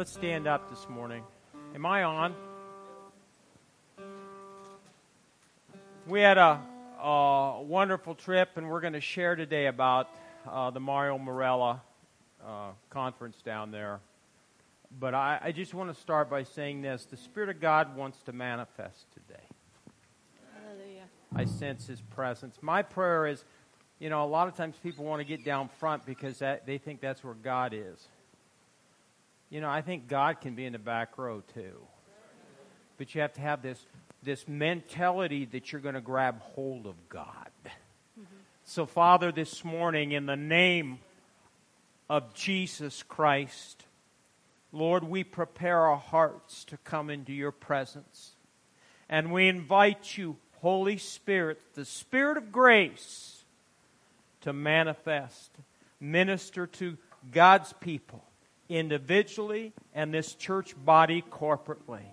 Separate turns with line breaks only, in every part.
Let's stand up this morning. Am I on? We had a, a wonderful trip, and we're going to share today about uh, the Mario Murillo uh, conference down there. But I, I just want to start by saying this the Spirit of God wants to manifest today.
Hallelujah.
I sense His presence. My prayer is, you know, a lot of times people want to get down front because that, they think that's where God is. You know, I think God can be in the back row too. But you have to have this, this mentality that you're going to grab hold of God. Mm-hmm. So, Father, this morning, in the name of Jesus Christ, Lord, we prepare our hearts to come into your presence. And we invite you, Holy Spirit, the Spirit of grace, to manifest, minister to God's people individually and this church body corporately.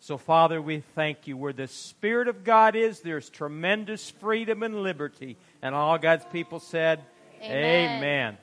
So, Father, we thank you. Where the Spirit of God is, there's tremendous freedom and liberty. And all God's people said,
Amen.
Amen.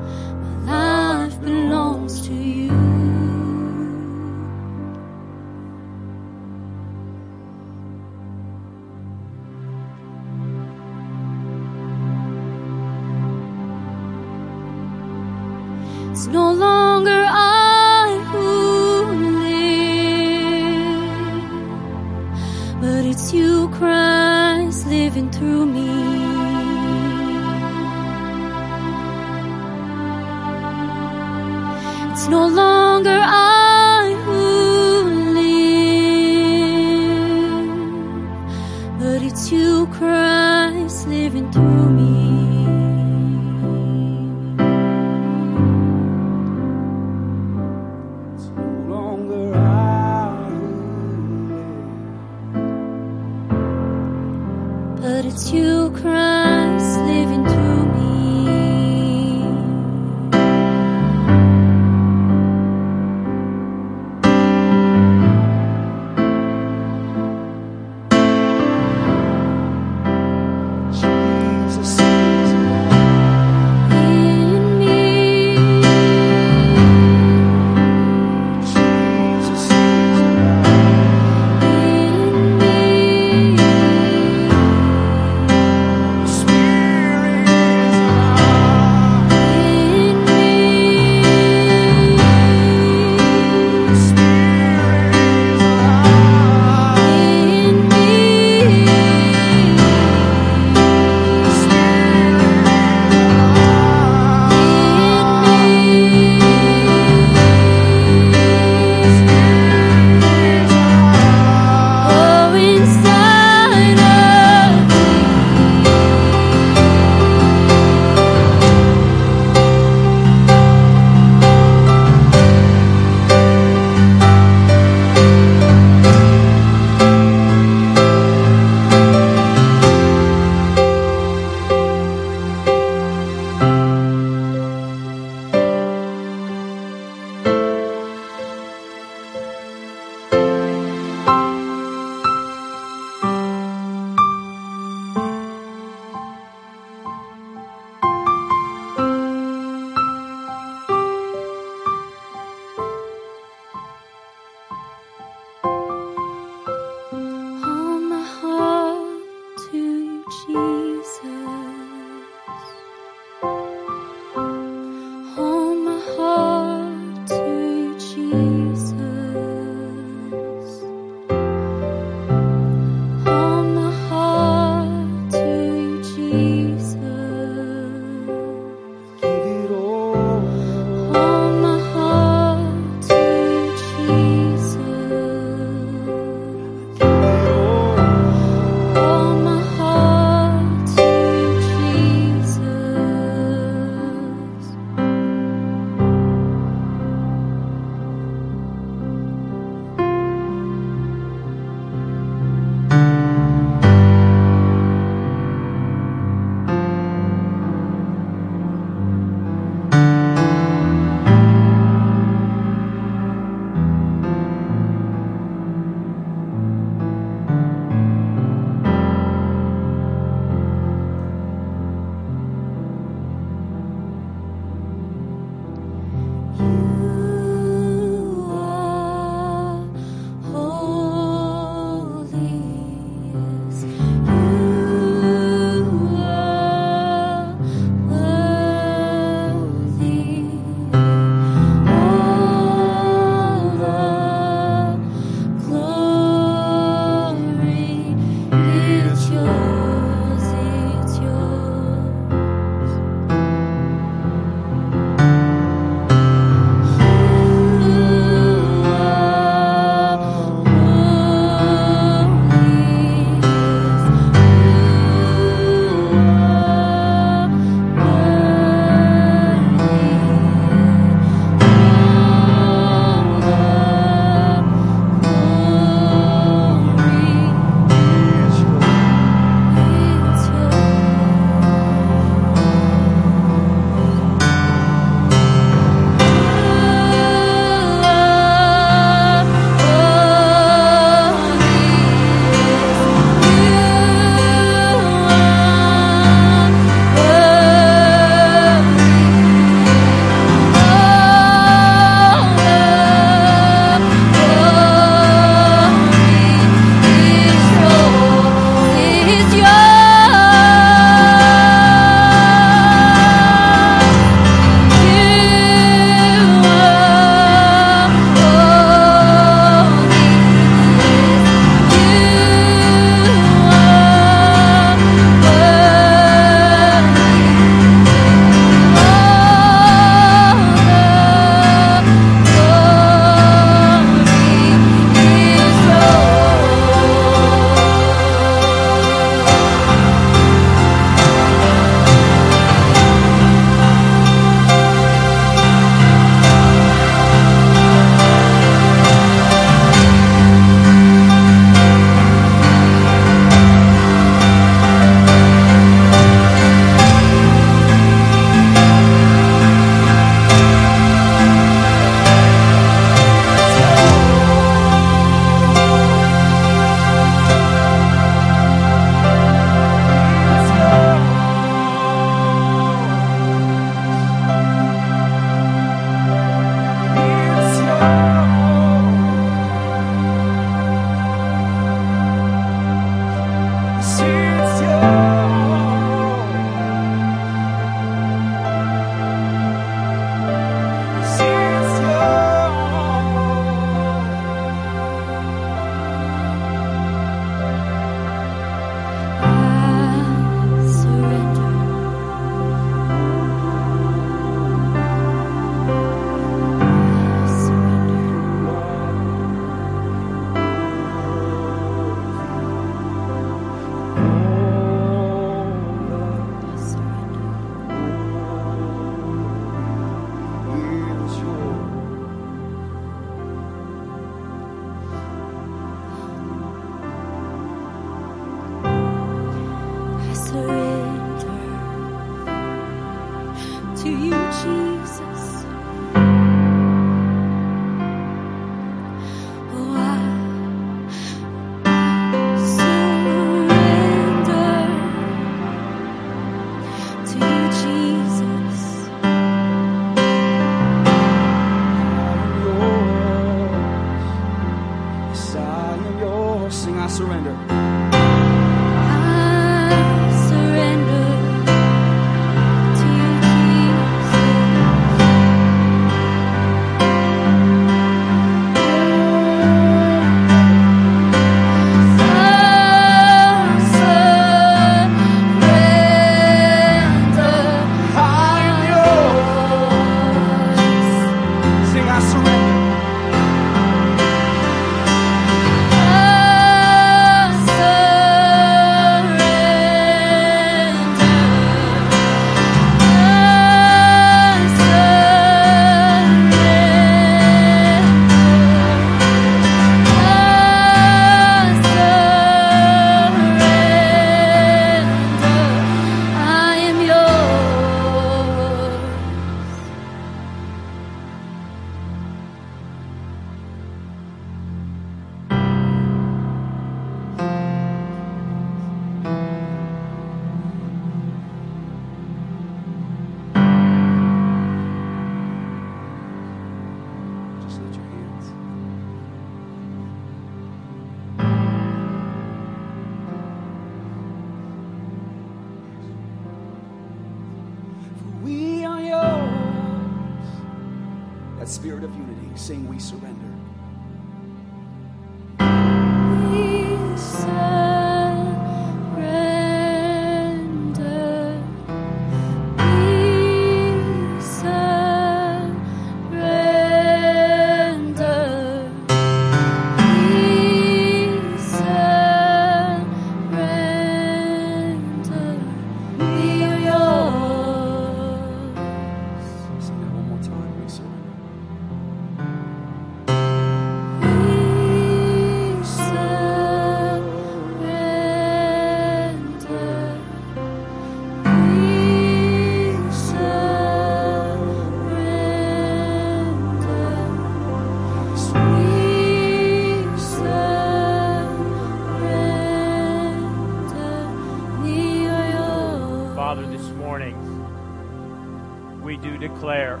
We
do declare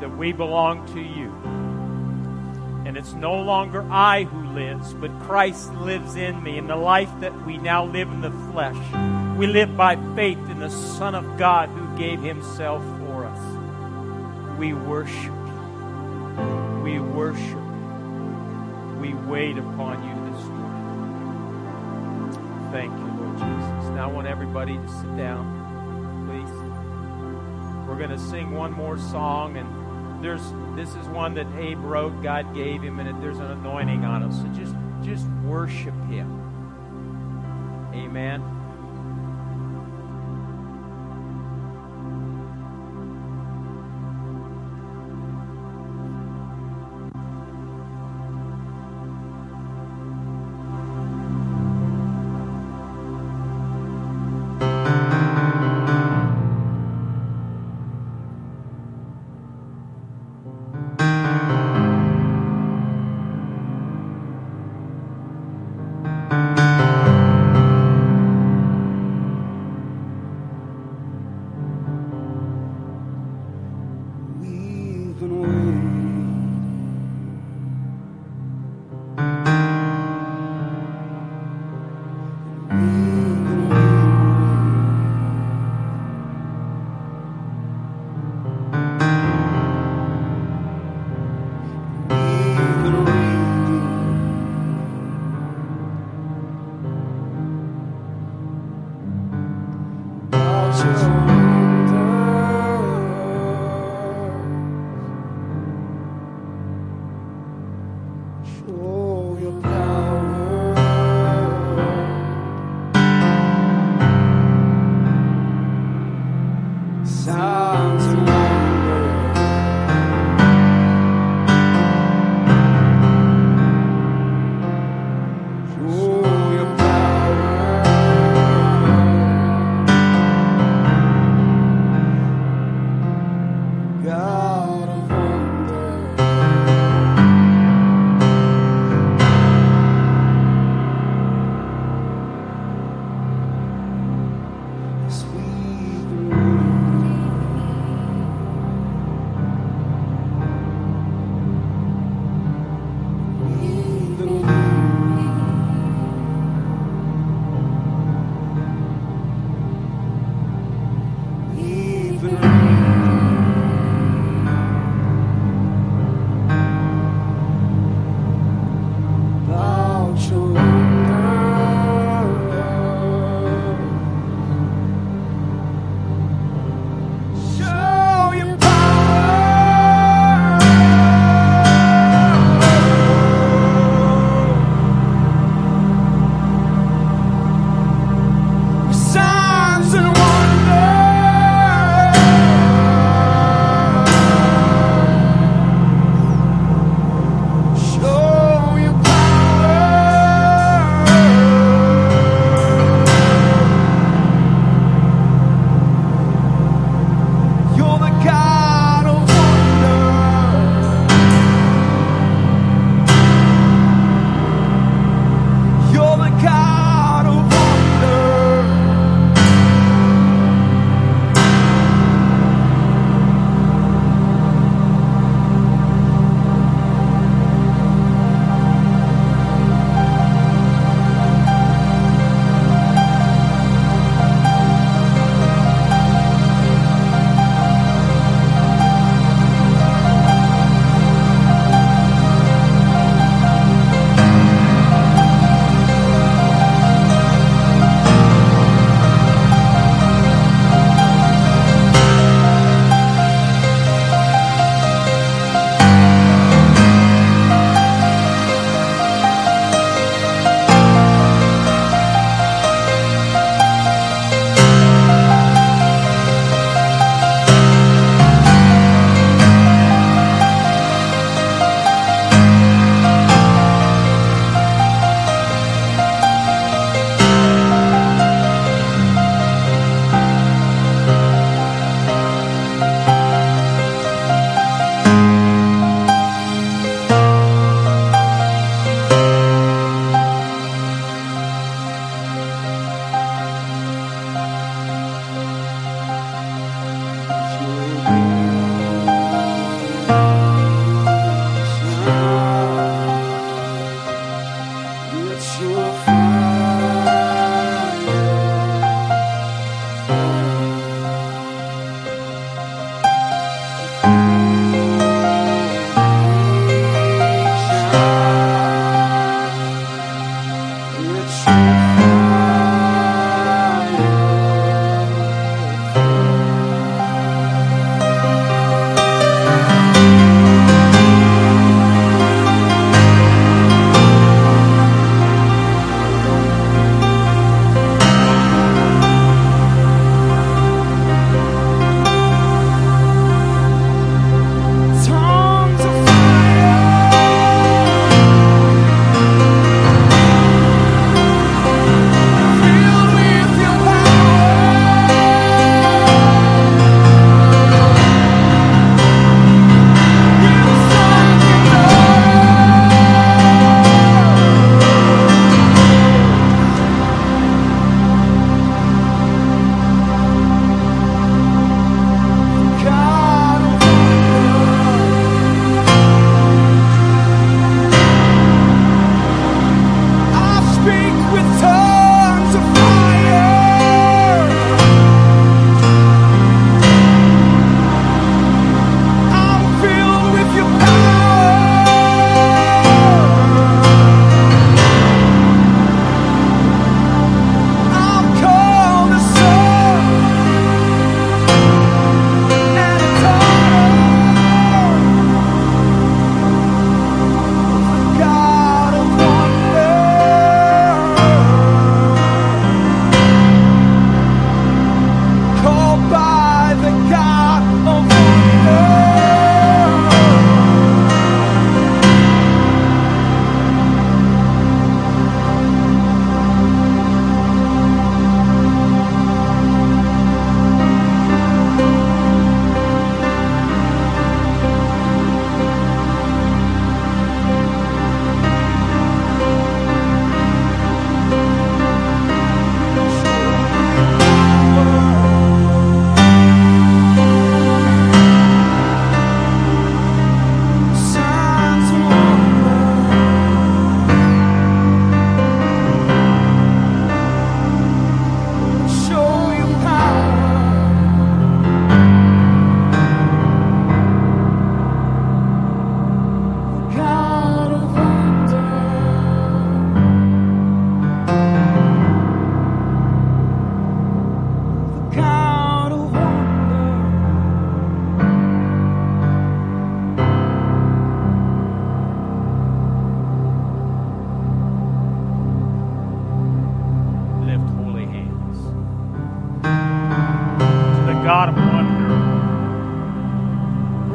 that we belong to you. And it's no longer I who lives, but Christ lives in me. In the life that we now live in the flesh, we live by faith in the Son of God who gave himself for us. We worship. We worship. We wait upon you this morning. Thank you, Lord Jesus. Now I want everybody to sit down. We're going to sing one more song, and there's this is one that Abe wrote. God gave him, and there's an anointing on us. So just just worship Him. Amen.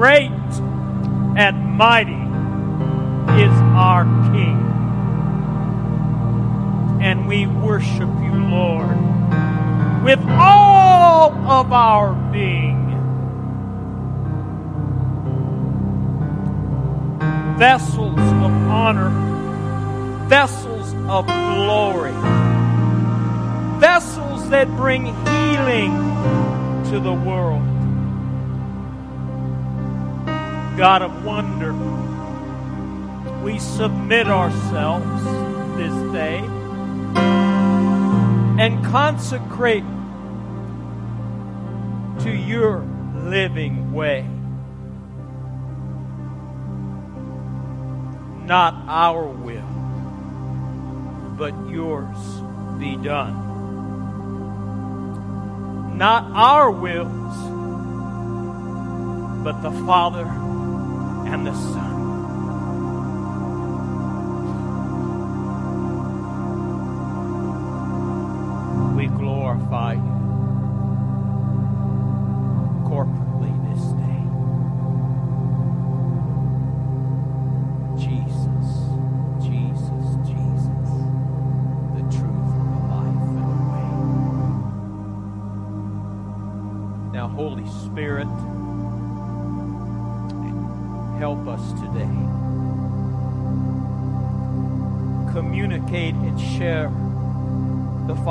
Great and mighty is our King. And we worship you, Lord, with all of our being. Vessels of honor, vessels of glory vessels that bring healing to the world. God of wonder, we submit ourselves this day and consecrate to your living way. Not our will, but yours be done not our wills, but the Father and the Son.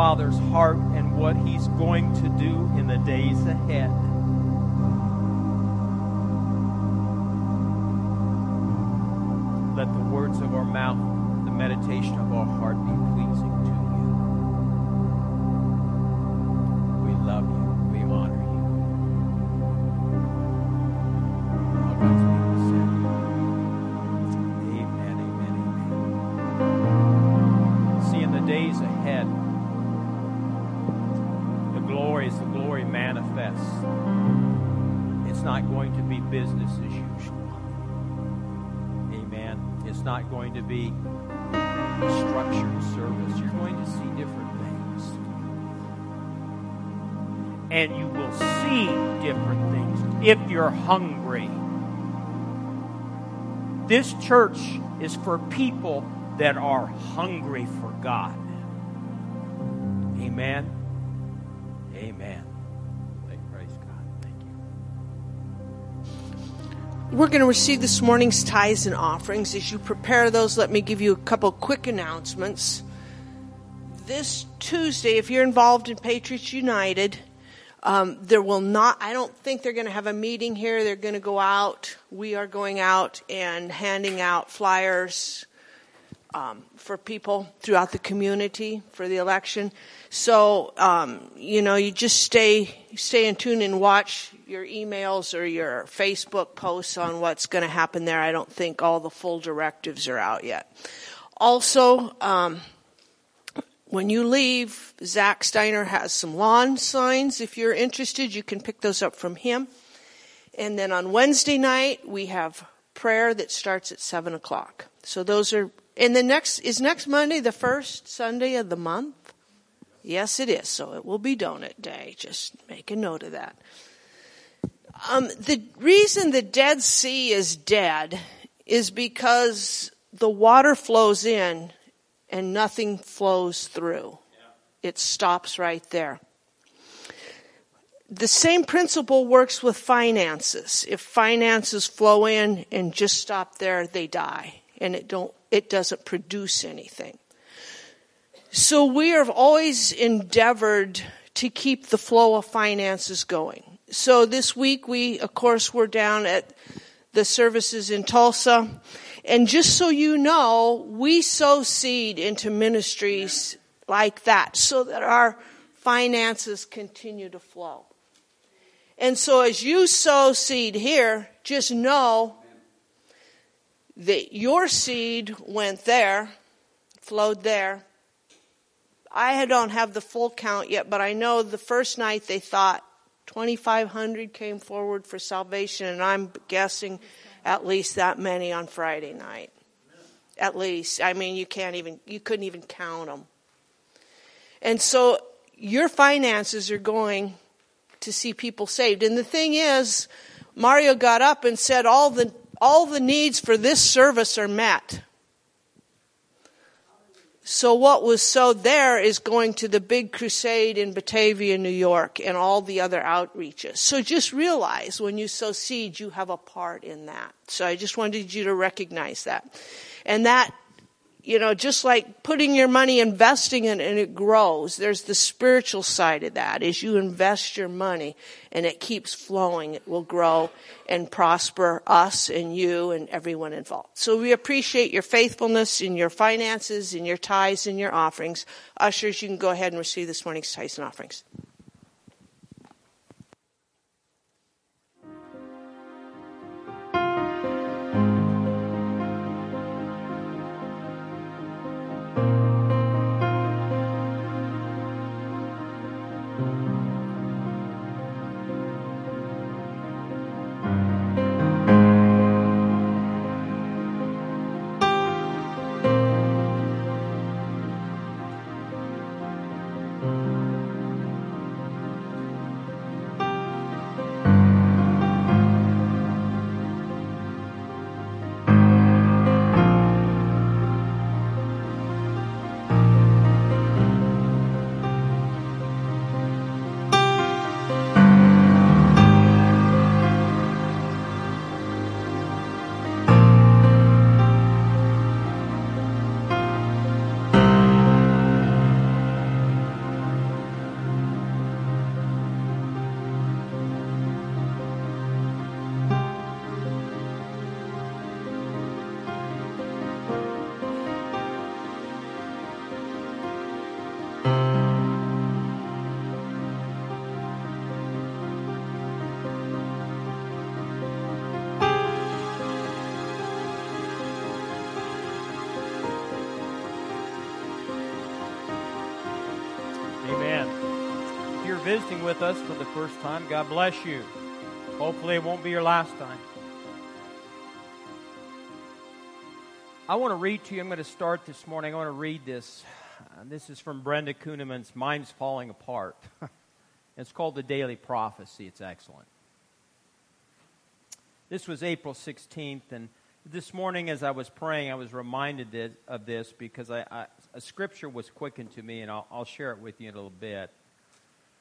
Father's
It's not going to be structured service. You're going to see different things. And you will see different things if you're hungry. This church is for people that are hungry for God. Amen.
We're going to receive this morning's tithes and offerings. As you prepare those, let me give you a couple quick announcements. This Tuesday, if you're involved in Patriots United, um, there will not, I don't think they're going to have a meeting here. They're going to go out. We are going out and handing out flyers um, for people throughout the community for the election. So, um, you know, you just stay, stay in tune and watch your emails or your Facebook posts on what's going to happen there. I don't think all the full directives are out yet. Also, um, when you leave, Zach Steiner has some lawn signs. If you're interested, you can pick those up from him. And then on Wednesday night, we have prayer that starts at 7 o'clock. So those are, and the next, is next Monday the first Sunday of the month? Yes, it is. So it will be donut day. Just make a note of that. Um, the reason the Dead Sea is dead is because the water flows in and nothing flows through. It stops right there. The same principle works with finances. If finances flow in and just stop there, they die and it don't it doesn't produce anything. So we have always endeavored to keep the flow of finances going. So this week we of course were down at the services in Tulsa and just so you know, we sow seed into ministries like that so that our finances continue to flow. And so as you sow seed here, just know that your seed went there, flowed there. I don't have the full count yet, but I know the first night they thought 2,500 came forward for salvation, and I'm guessing at least that many on Friday night. At least. I mean, you can't even, you couldn't even count them. And so your finances are going to see people saved. And the thing is, Mario got up and said all the, all the needs for this service are met. So what was sowed there is going to the big crusade in Batavia, New York, and all the other outreaches. So just realize when you sow seed, you have a part in that. So I just wanted you to recognize that. And that, you know, just like putting your money, investing in it, and it grows, there's the spiritual side of that. As you invest your money and it keeps flowing, it will grow and prosper us and you and everyone involved. So we appreciate your faithfulness in your finances, in your tithes, and your offerings. Ushers, you can go ahead and receive this morning's tithes and offerings.
With us for the first time, God bless you. Hopefully, it won't be your last time. I want to read to you. I'm going to start this morning. I want to read this. Uh, this is from Brenda Kunneman's Mind's Falling Apart. it's called The Daily Prophecy. It's excellent. This was April 16th, and this morning as I was praying, I was reminded of this because I, I, a scripture was quickened to me, and I'll, I'll share it with you in a little bit.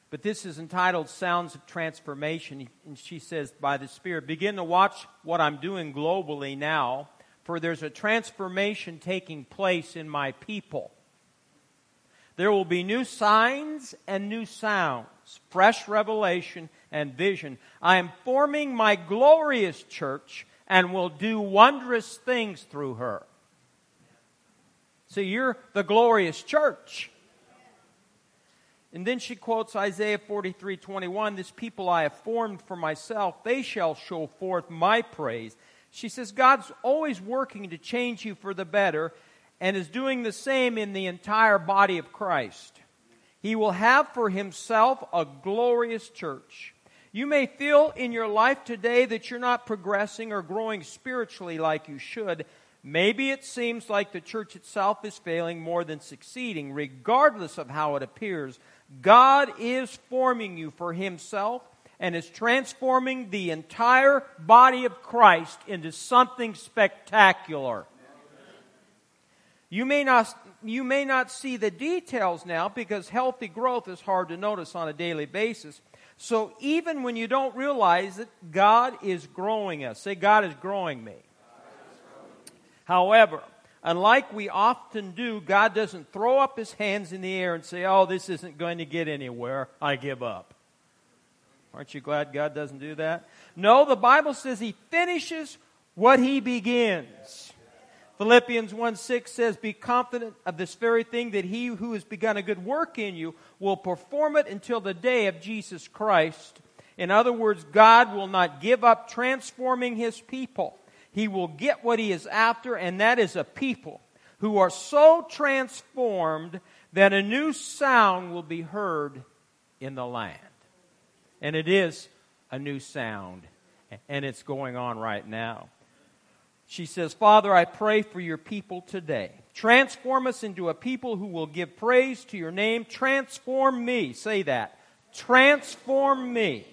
But this is entitled Sounds of Transformation. And she says, by the Spirit, begin to watch what I'm doing globally now for there's a transformation taking place in my people. There will be new signs and new sounds, fresh revelation and vision. I am forming my glorious church and will do wondrous things through her. See, you're the glorious church. And then she quotes Isaiah 43 21, This people I have formed for myself, they shall show forth my praise. She says God's always working to change you for the better and is doing the same in the entire body of Christ. He will have for himself a glorious church. You may feel in your life today that you're not progressing or growing spiritually like you should. Maybe it seems like the church itself is failing more than succeeding. Regardless of how it appears, God is forming you for Himself and is transforming the entire body of Christ into something spectacular. You may not, you may not see the details now because healthy growth is hard to notice on a daily basis. So even when you don't realize it, God is growing us. Say, God is growing me. However, unlike we often do, God doesn't throw up his hands in the air and say, Oh, this isn't going to get anywhere. I give up. Aren't you glad God doesn't do that? No, the Bible says he finishes what he begins. Philippians 1 6 says, Be confident of this very thing that he who has begun a good work in you will perform it until the day of Jesus Christ. In other words, God will not give up transforming his people. He will get what he is after, and that is a people who are so transformed that a new sound will be heard in the land. And it is a new sound, and it's going on right now. She says, Father, I pray for your people today. Transform us into a people who will give praise to your name. Transform me. Say that. Transform me,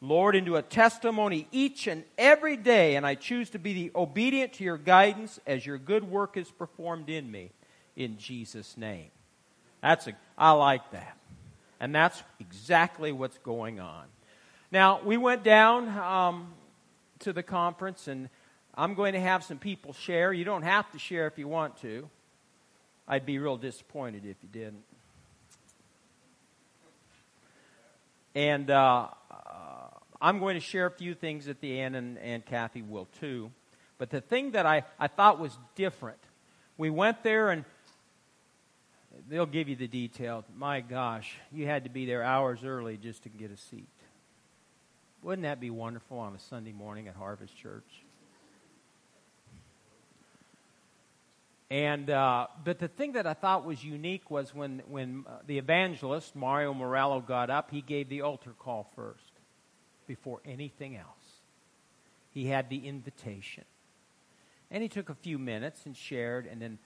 Lord, into a testimony each and every day. And I choose to be obedient to your guidance as your good work is performed in me. In Jesus' name. That's a, I like that. And that's exactly what's going on. Now, we went down um, to the conference, and I'm going to have some people share. You don't have to share if you want to. I'd be real disappointed if you didn't. And uh, I'm going to share a few things at the end, and, and Kathy will too. But the thing that I, I thought was different, we went there and they'll give you the details. My gosh, you had to be there hours early just to get a seat. Wouldn't that be wonderful on a Sunday morning at Harvest Church? And uh, but the thing that I thought was unique was when when uh, the evangelist Mario Murillo got up, he gave the altar call first, before anything else. He had the invitation, and he took a few minutes and shared, and then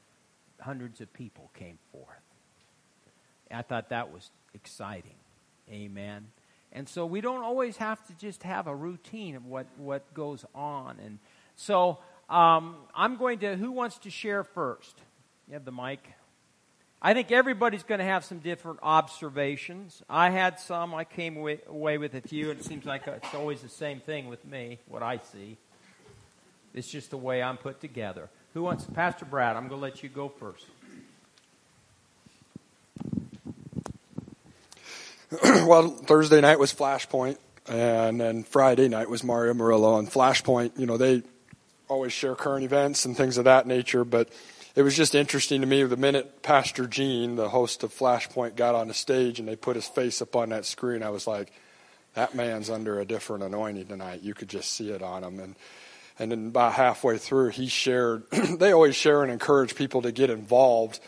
hundreds of people came forth. I thought that was exciting. Amen. And so we don't always have to just have a routine of what, what goes on. And so um, I'm going to, who wants to share first? You have the mic. I think everybody's going to have some different observations. I had some. I came away, with a few, and it seems like it's always the same thing with me, what I see. It's just the way I'm put together. Who wants? Pastor Brad, I'm going to let you go first.
well, Thursday night was Flashpoint, and then Friday night was Mario Murillo. And Flashpoint, you know, they always share current events and things of that nature, but it was just interesting to me the minute Pastor Gene, the host of Flashpoint, got on the stage and they put his face up on that screen, I was like, that man's under a different anointing tonight. You could just see it on him. And and then about halfway through, he shared. they always share and encourage people to get involved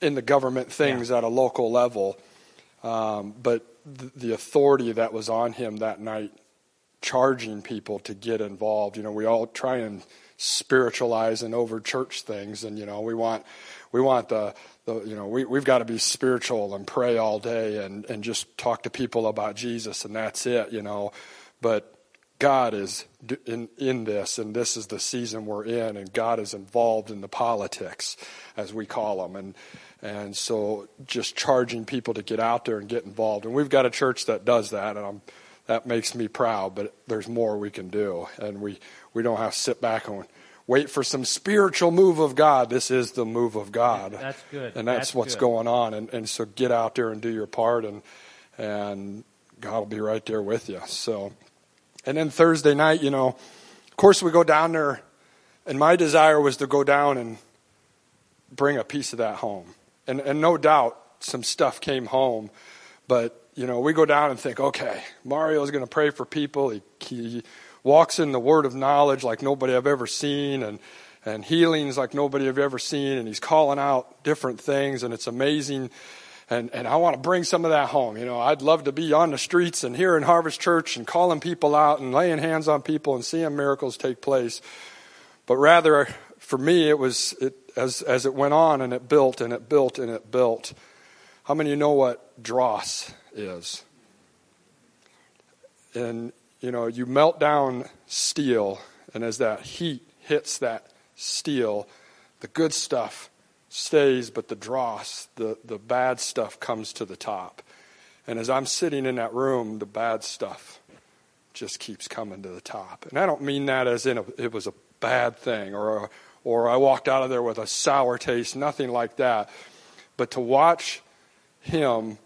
in the government things yeah. at a local level. Um, but the, the authority that was on him that night, charging people to get involved. You know, we all try and spiritualize and over church things, and you know, we want we want the the you know we we've got to be spiritual and pray all day and and just talk to people about Jesus, and that's it. You know, but God is in, in this, and this is the season we're in, and God is involved in the politics, as we call them, and and so just charging people to get out there and get involved, and we've got a church that does that, and I'm, that makes me proud. But there's more we can do, and we we don't have to sit back and wait for some spiritual move of God. This is the move of God.
That's good.
and that's,
That's
what's
good.
going on, and and so get out there and do your part, and and God will be right there with you. So. And then Thursday night, you know, of course, we go down there, and my desire was to go down and bring a piece of that home. And, and no doubt some stuff came home, but, you know, we go down and think, okay, Mario's going to pray for people. He, he walks in the word of knowledge like nobody I've ever seen, and, and healings like nobody I've ever seen, and he's calling out different things, and it's amazing and and I want to bring some of that home. You know, I'd love to be on the streets and here in Harvest Church and calling people out and laying hands on people and seeing miracles take place. But rather, for me, it was it, as as it went on and it built and it built and it built. How many of you know what dross is? And you know, you melt down steel, and as that heat hits that steel, the good stuff stays, but the dross, the, the bad stuff comes to the top. And as I'm sitting in that room, the bad stuff just keeps coming to the top. And I don't mean that as in a, it was a bad thing or, a, or I walked out of there with a sour taste, nothing like that. But to watch him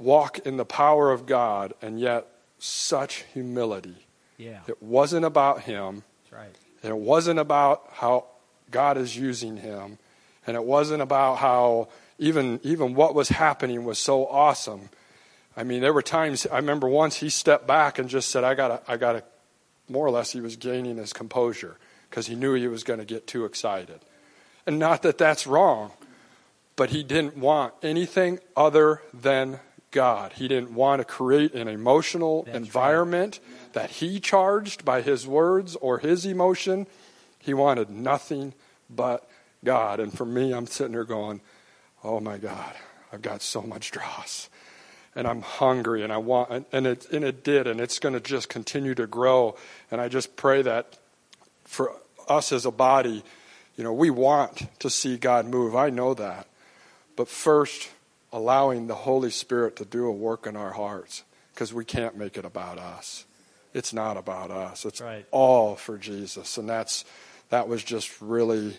walk in the power of God and yet such humility.
Yeah.
It wasn't about him.
That's right.
And it wasn't about how God is using him. And it wasn't about how even even what was happening was so awesome. I mean, there were times I remember once he stepped back and just said, "I got to, I got to." More or less, he was gaining his composure because he knew he was going to get too excited. And not that that's wrong, but he didn't want anything other than God. He didn't want to create an emotional
That's right.
environment that he charged by his words or his emotion. He wanted nothing but God. And for me, I'm sitting there going, oh my God, I've got so much dross. And I'm hungry and I want, and it, and it did, and it's going to just continue to grow. And I just pray that for us as a body, you know, we want to see God move. I know that. But first, allowing the Holy Spirit to do a work in our hearts because we can't make it about us. It's not about us. It's
Right.
all for Jesus. And that's that was just really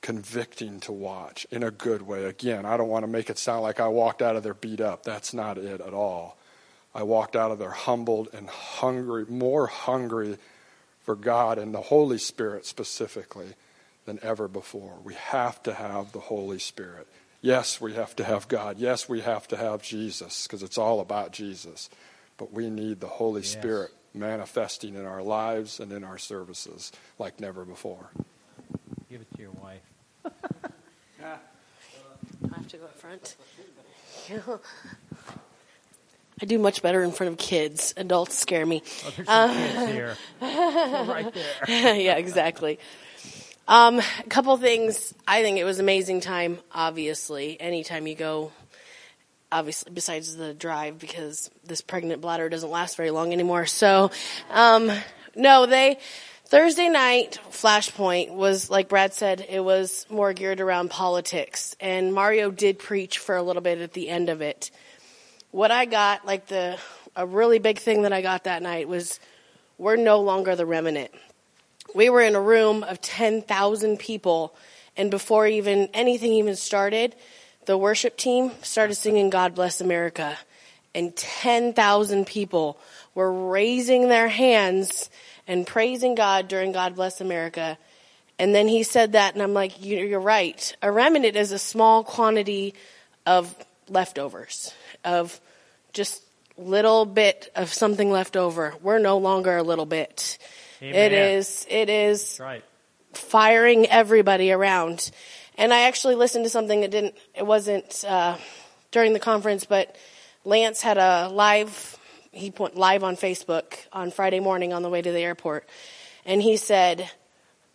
convicting to watch in a good way. Again, I don't want to make it sound like I walked out of there beat up. That's not it at all. I walked out of there humbled and hungry, more hungry for God and the Holy Spirit specifically than ever before. We have to have the Holy Spirit. Yes, we have to have God. Yes, we have to have Jesus because it's all about Jesus. But we need the Holy
Yes.
Spirit manifesting in our lives and in our services like never before.
Give it to your wife.
I have to go up front. I do much better in front of kids. Adults scare me.
Oh, there's some kids here. right there.
yeah, exactly. Um, a couple things. I think it was amazing time. Obviously, anytime you go, obviously, besides the drive, because this pregnant bladder doesn't last very long anymore. So, um, no, they Thursday night Flashpoint was like Brad said. It was more geared around politics, and Mario did preach for a little bit at the end of it. What I got, like the a really big thing that I got that night was, we're no longer the remnant we were in a room of 10,000 people and before even anything even started the worship team started singing god bless america and 10,000 people were raising their hands and praising god during god bless america. And then he said that and i'm like "You- you're right. A remnant is a small quantity of leftovers of just little bit of something left over. We're no longer a little bit it is it is
right.
firing everybody around. And I actually listened to something that didn't, it wasn't, uh, during the conference, but Lance had a live. He went live on Facebook on Friday morning on the way to the airport, and he said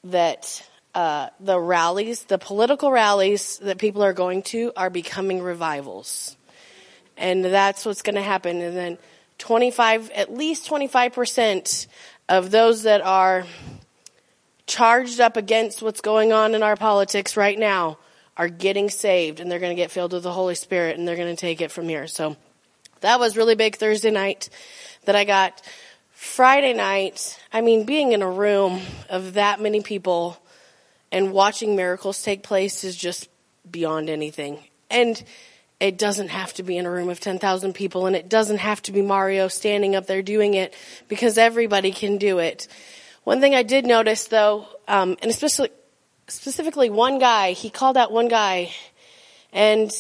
that uh, the rallies, the political rallies that people are going to, are becoming revivals, and that's what's going to happen. And then 25, at least 25 percent of those that are charged up against what's going on in our politics right now are getting saved and they're going to get filled with the Holy Spirit and they're going to take it from here. So that was really big Thursday night that I got. Friday night, I mean, being in a room of that many people and watching miracles take place is just beyond anything. And it doesn't have to be in a room of 10,000 people and it doesn't have to be Mario standing up there doing it because everybody can do it. One thing I did notice though, um, and especially, specifically one guy, he called out one guy and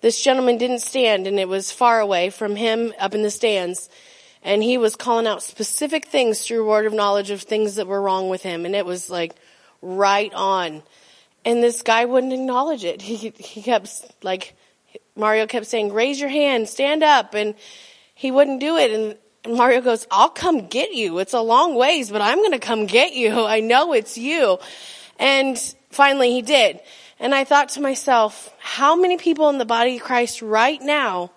this gentleman didn't stand and it was far away from him up in the stands and he was calling out specific things through word of knowledge of things that were wrong with him and it was like right on and this guy wouldn't acknowledge it he he kept like Mario kept saying, raise your hand, stand up. And he wouldn't do it. And Mario goes, I'll come get you. It's a long ways, but I'm going to come get you. I know it's you. And finally he did. And I thought to myself, how many people in the body of Christ right now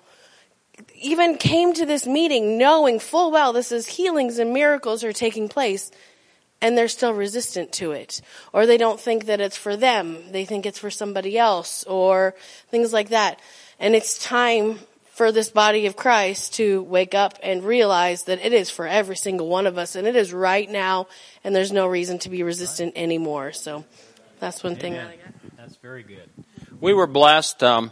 even came to this meeting knowing full well this is healings and miracles are taking place and they're still resistant to it. Or they don't think that it's for them. They think it's for somebody else or things like that. And it's time for this body of Christ to wake up and realize that it is for every single one of us and it is right now and there's no reason to be resistant anymore. So that's one thing.
Amen. That's very good.
We were blessed um,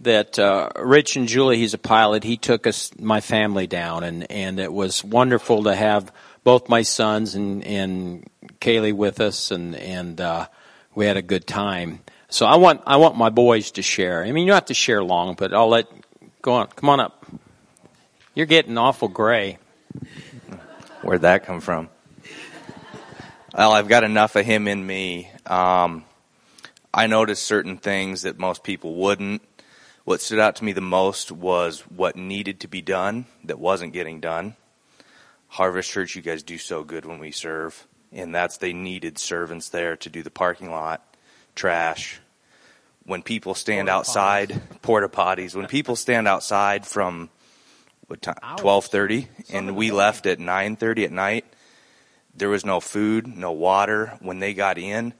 that uh, Rich and Julie, he's a pilot, he took us, my family down, and, and it was wonderful to have both my sons and, and Kaylee with us, and, and uh, we had a good time. So I want I want my boys to share. I mean, you don't have to share long, but I'll let go on. Come on up. You're getting awful gray.
Where'd that come from? Well, I've got enough of him in me. Um, I noticed certain things that most people wouldn't. What stood out to me the most was what needed to be done that wasn't getting done. Harvest Church, you guys do so good when we serve, and that's they needed servants there to do the parking lot, trash, when people stand porta outside, potties. porta potties, when people stand outside from what time, twelve thirty, and we left at nine thirty at night. There was no food, no water. When they got in,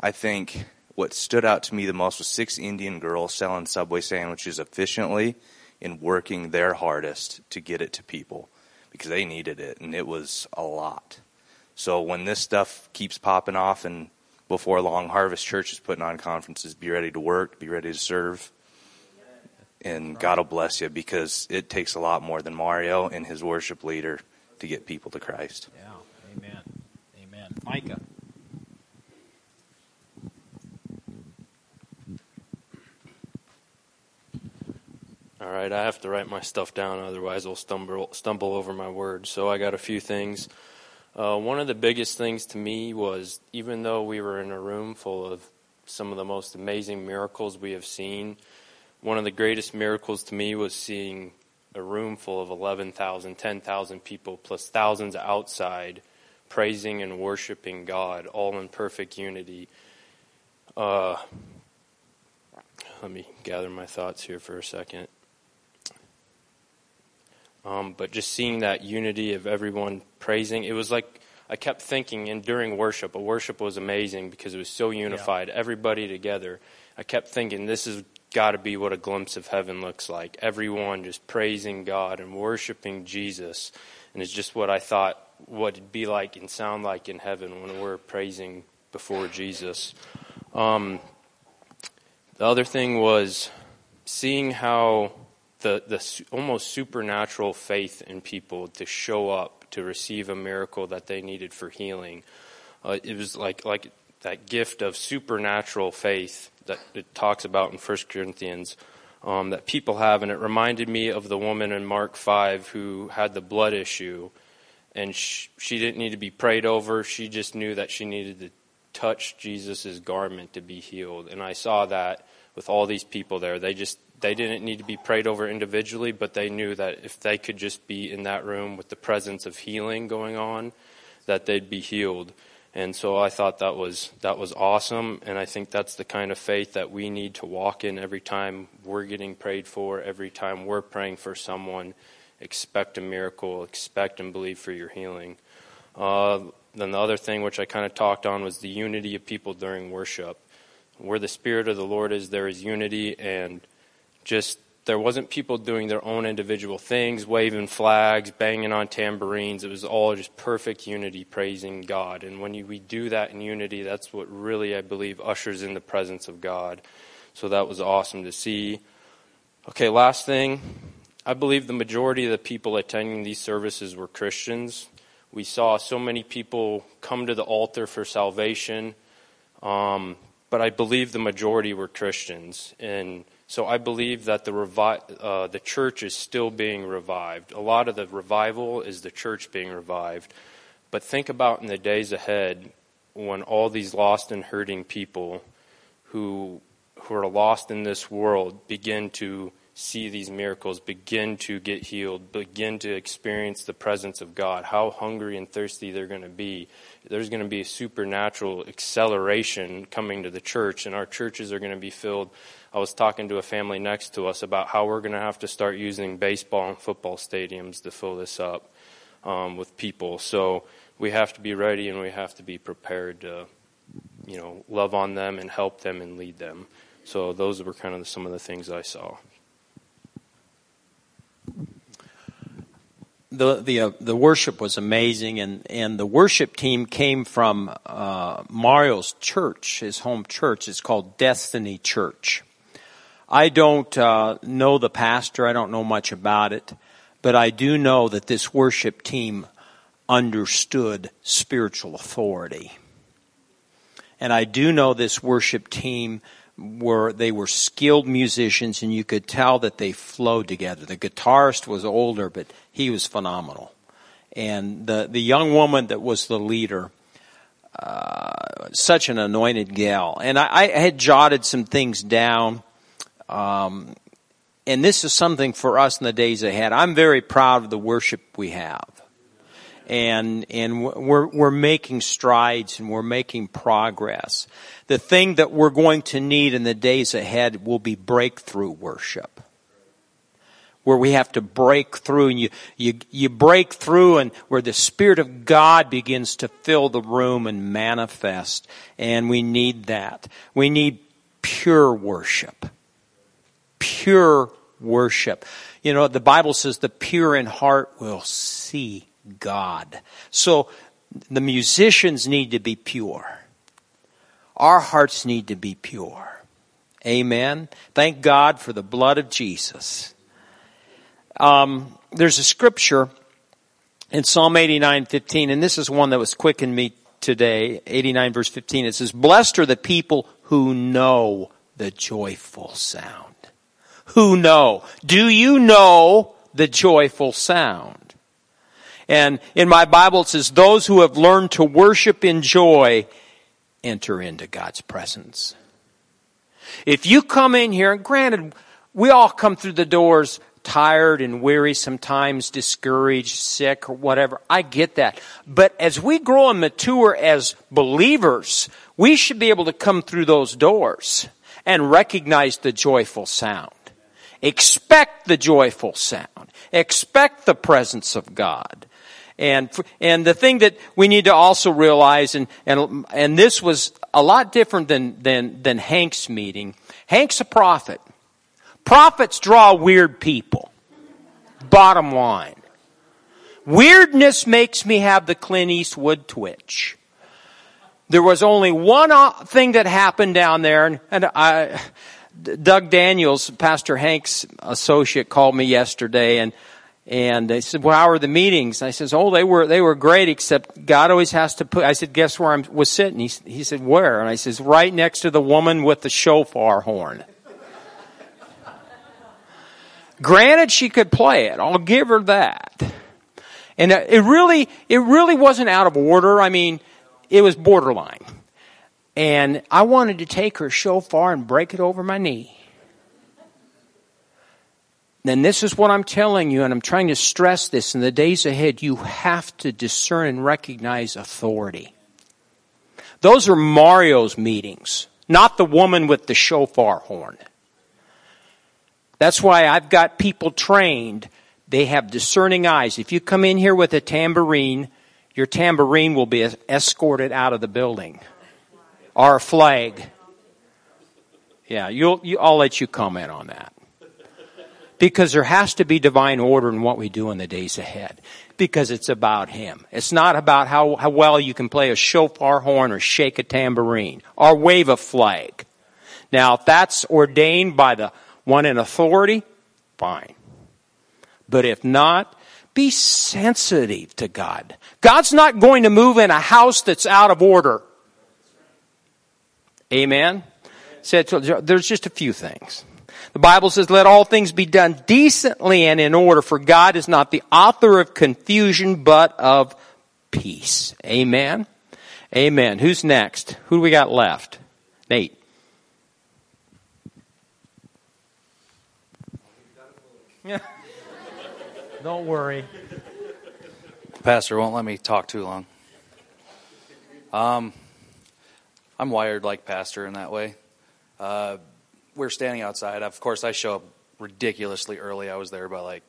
I think what stood out to me the most was six Indian girls selling Subway sandwiches efficiently and working their hardest to get it to people because they needed it, and it was a lot. So when this stuff keeps popping off and before long, Harvest Church is putting on conferences. Be ready to work, be ready to serve. And God will bless you because it takes a lot more than Mario and his worship leader to get people to Christ.
Yeah, amen. Amen. Micah.
All right, I have to write my stuff down, otherwise I'll stumble stumble over my words. So I got a few things. Uh, one of the biggest things to me was even though we were in a room full of some of the most amazing miracles we have seen, one of the greatest miracles to me was seeing a room full of 11,000, 10,000 people, plus thousands outside, praising and worshiping God, all in perfect unity. Uh, let me gather my thoughts here for a second. Um, but just seeing that unity of everyone praising, it was like I kept thinking, and during worship, a worship was amazing because it was so unified, yeah. everybody together. I kept thinking, this has got to be what a glimpse of heaven looks like. Everyone just praising God and worshiping Jesus. And it's just what I thought what it'd be like and sound like in heaven when we're praising before Jesus. Um, the other thing was seeing how the, the almost supernatural faith in people to show up to receive a miracle that they needed for healing. Uh, it was like like that gift of supernatural faith that it talks about in 1 Corinthians um, that people have, and it reminded me of the woman in Mark five who had the blood issue, and she, she didn't need to be prayed over. She just knew that she needed to touch Jesus' garment to be healed, and I saw that with all these people there. They just they didn't need to be prayed over individually, but they knew that if they could just be in that room with the presence of healing going on, that they'd be healed. And so I thought that was that was awesome, and I think that's the kind of faith that we need to walk in every time we're getting prayed for, every time we're praying for someone. Expect a miracle, expect and believe for your healing. Uh, then the other thing, which I kind of talked on, was the unity of people during worship. Where the Spirit of the Lord is, there is unity, and just there wasn't people doing their own individual things, waving flags, banging on tambourines. It was all just perfect unity, praising God. And when you, we do that in unity, that's what really, I believe, ushers in the presence of God. So that was awesome to see. Okay, last thing. I believe the majority of the people attending these services were Christians. We saw so many people come to the altar for salvation, um, but I believe the majority were Christians. And so I believe that the, revi- uh, the church is still being revived. A lot of the revival is the church being revived. But think about in the days ahead when all these lost and hurting people who, who are lost in this world begin to see these miracles, begin to get healed, begin to experience the presence of God, how hungry and thirsty they're going to be. There's going to be a supernatural acceleration coming to the church, and our churches are going to be filled I was talking to a family next to us about how we're going to have to start using baseball and football stadiums to fill this up um, with people. So we have to be ready and we have to be prepared to, you know, love on them and help them and lead them. So those were kind of some of the things I saw.
the the uh, the worship was amazing, and and the worship team came from uh, Mario's church, his home church. It's called Destiny Church, I don't uh, know the pastor. I don't know much about it, but I do know that this worship team understood spiritual authority. And I do know this worship team were they were skilled musicians and you could tell that they flowed together. The guitarist was older, but he was phenomenal. And the the young woman that was the leader, uh, such an anointed gal. And I, I had jotted some things down um, and this is something for us in the days ahead. I'm very proud of the worship we have. And, and we're, we're making strides and we're making progress. The thing that we're going to need in the days ahead will be breakthrough worship. Where we have to break through and you, you, you break through and where the Spirit of God begins to fill the room and manifest. And we need that. We need pure worship pure worship. You know, the Bible says the pure in heart will see God. So the musicians need to be pure. Our hearts need to be pure. Amen. Thank God for the blood of Jesus. Um, there's a scripture in Psalm 89, 15, and this is one that was quickened me today, 89 verse 15. It says, Blessed are the people who know the joyful sound who know. Do you know the joyful sound? And in my Bible it says, those who have learned to worship in joy enter into God's presence. If you come in here, and granted, we all come through the doors tired and weary, sometimes discouraged, sick, or whatever. I get that. But as we grow and mature as believers, we should be able to come through those doors and recognize the joyful sound. Expect the joyful sound. Expect the presence of God. And, and the thing that we need to also realize, and, and, and this was a lot different than, than, than Hank's meeting. Hank's a prophet. Prophets draw weird people. Bottom line. Weirdness makes me have the Clint Eastwood twitch. There was only one uh, thing that happened down there, and, and I, Doug Daniels, Pastor Hank's associate, called me yesterday and and they said, "Well, how were the meetings?" And I says, "Oh, they were they were great, except God always has to put." I said, "Guess where I was sitting?" He he said, "Where?" And I says, "Right next to the woman with the shofar horn." Granted, she could play it. I'll give her that. And uh, it really it really wasn't out of order. I mean, it was borderline. And I wanted to take her shofar and break it over my knee. Then this is what I'm telling you, and I'm trying to stress this in the days ahead. You have to discern and recognize authority. Those are Mario's meetings, not the woman with the shofar horn. That's why I've got people trained. They have discerning eyes. If you come in here with a tambourine, your tambourine will be escorted out of the building. A flag. Yeah, you'll, you, I'll let you comment on that. Because there has to be divine order in what we do in the days ahead. Because it's about Him. It's not about how, how well you can play a shofar horn or shake a tambourine or wave a flag. Now, if that's ordained by the one in authority, fine. But if not, be sensitive to God. God's not going to move in a house that's out of order. Amen? Said so There's just a few things. The Bible says, let all things be done decently and in order, for God is not the author of confusion, but of peace. Amen? Amen. Who's next? Who do we got left? Nate.
Don't worry.
Pastor won't let me talk too long. Um, I'm wired like Pastor in that way. Uh, we're standing outside. Of course, I show up ridiculously early. I was there by like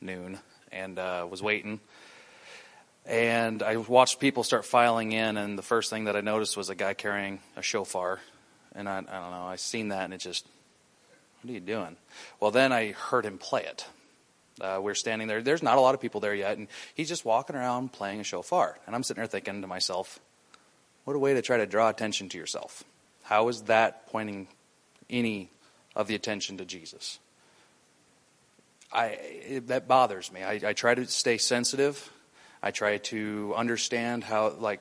noon and uh, was waiting. And I watched people start filing in, and the first thing that I noticed was a guy carrying a shofar. And I, I don't know, I seen that, and it just, what are you doing? Well, then I heard him play it. Uh, we're standing there. There's not a lot of people there yet, and he's just walking around playing a shofar. And I'm sitting there thinking to myself, what a way to try to draw attention to yourself. How is that pointing any of the attention to Jesus? I, it, that bothers me. I, I try to stay sensitive. I try to understand how, like,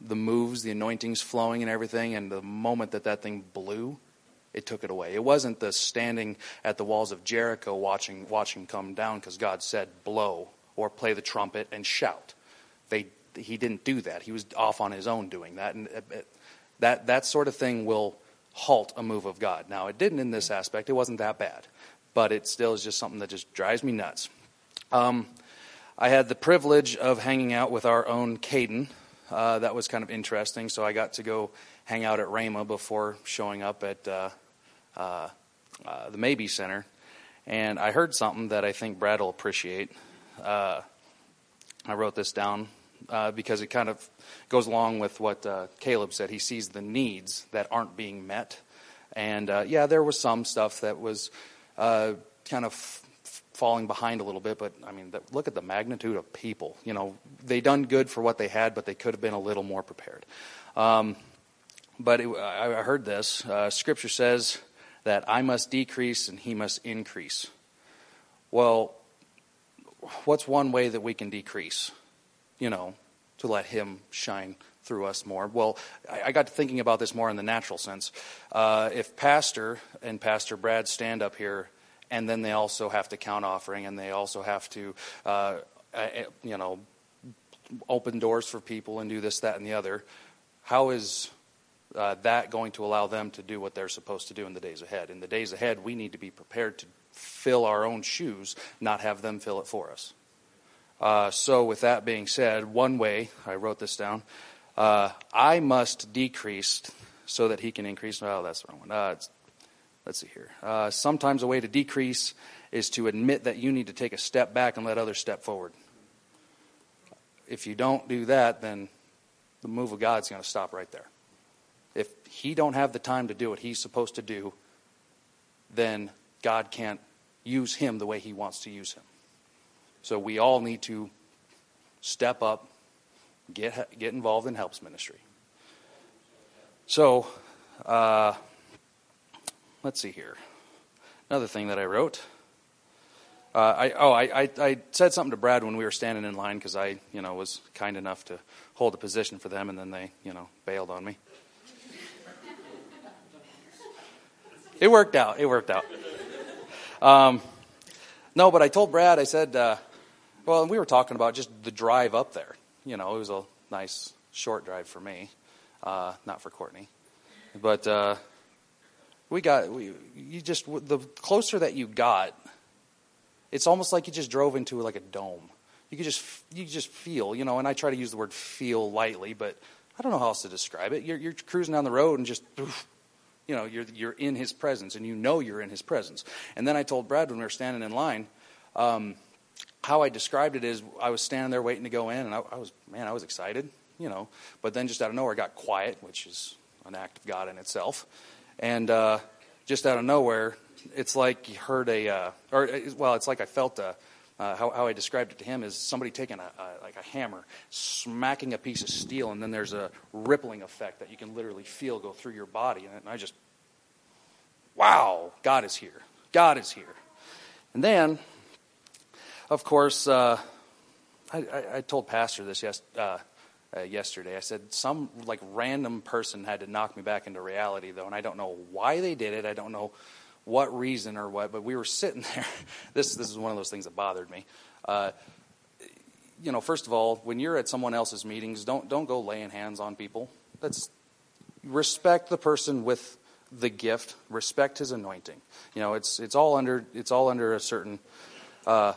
the moves, the anointings flowing and everything, and the moment that that thing blew, it took it away. It wasn't the standing at the walls of Jericho watching watching come down because God said blow or play the trumpet and shout. They he didn't do that. He was off on his own doing that, and it, it, that that sort of thing will halt a move of God. Now it didn't in this aspect. It wasn't that bad, but it still is just something that just drives me nuts. Um, I had the privilege of hanging out with our own Caden. Uh, that was kind of interesting. So I got to go hang out at Rhema before showing up at uh, uh, uh, the Mabee Center, and I heard something that I think Brad will appreciate. Uh, I wrote this down uh, because it kind of goes along with what uh, Caleb said. He sees the needs that aren't being met, and uh, yeah, there was some stuff that was kind of f- falling behind a little bit. But I mean, look at the magnitude of people. You know, they done good for what they had, but they could have been a little more prepared. Um, but it, I, I heard this. Scripture says that I must decrease and he must increase. Well, what's one way that we can decrease? You know, to let him shine through us more. Well, I, got to thinking about this more in the natural sense. Uh, if Pastor and Pastor Brad stand up here, and then they also have to count offering, and they also have to, uh, you know, open doors for people and do this, that, and the other, how is uh, that going to allow them to do what they're supposed to do in the days ahead. In the days ahead, we need to be prepared to fill our own shoes, not have them fill it for us. Uh, so, with that being said, one way, I wrote this down, uh, I must decrease so that he can increase. Oh, that's the wrong one. Uh, let's see here. Uh, sometimes a way to decrease is to admit that you need to take a step back and let others step forward. If you don't do that, then the move of God's going to stop right there if he don't have the time to do what he's supposed to do, then God can't use him the way he wants to use him. So we all need to step up, get get involved in helps ministry. So, uh, let's see here. Another thing that I wrote. Uh, I, oh, I, I, I, said something to Brad when we were standing in line because I, you know, was kind enough to hold a position for them, and then they, you know, bailed on me. It worked out. It worked out. Um, no, but I told Brad, I said, uh, well, we were talking about just the drive up there. You know, it was a nice short drive for me. uh, not for Courtney. But uh, we got we, you just the closer that you got, it's almost like you just drove into like a dome. You could just you just feel, you know. And I try to use the word feel lightly, but I don't know how else to describe it. You're, you're cruising down the road and just, you know, you're you're in His presence, and you know you're in His presence. And then I told Brad when we were standing in line. Um, how I described it is I was standing there waiting to go in, and I, I was, man, I was excited, you know. But then just out of nowhere, I got quiet, which is an act of God in itself. And uh, just out of nowhere, it's like you heard a, uh, or well, it's like I felt a, uh, how, how I described it to him is somebody taking a, a, like a hammer, smacking a piece of steel, and then there's a rippling effect that you can literally feel go through your body. And I just, wow, God is here. God is here. And then of course, uh, I, I, I, told Pastor this yes, uh, uh, yesterday. I said some like random person had to knock me back into reality, though, and I don't know why they did it. I don't know what reason or what, but we were sitting there. this this is one of those things that bothered me. Uh, you know, first of all, when you're at someone else's meetings, don't don't go laying hands on people. That's respect the person with the gift, respect his anointing. You know, it's it's all under it's all under a certain uh,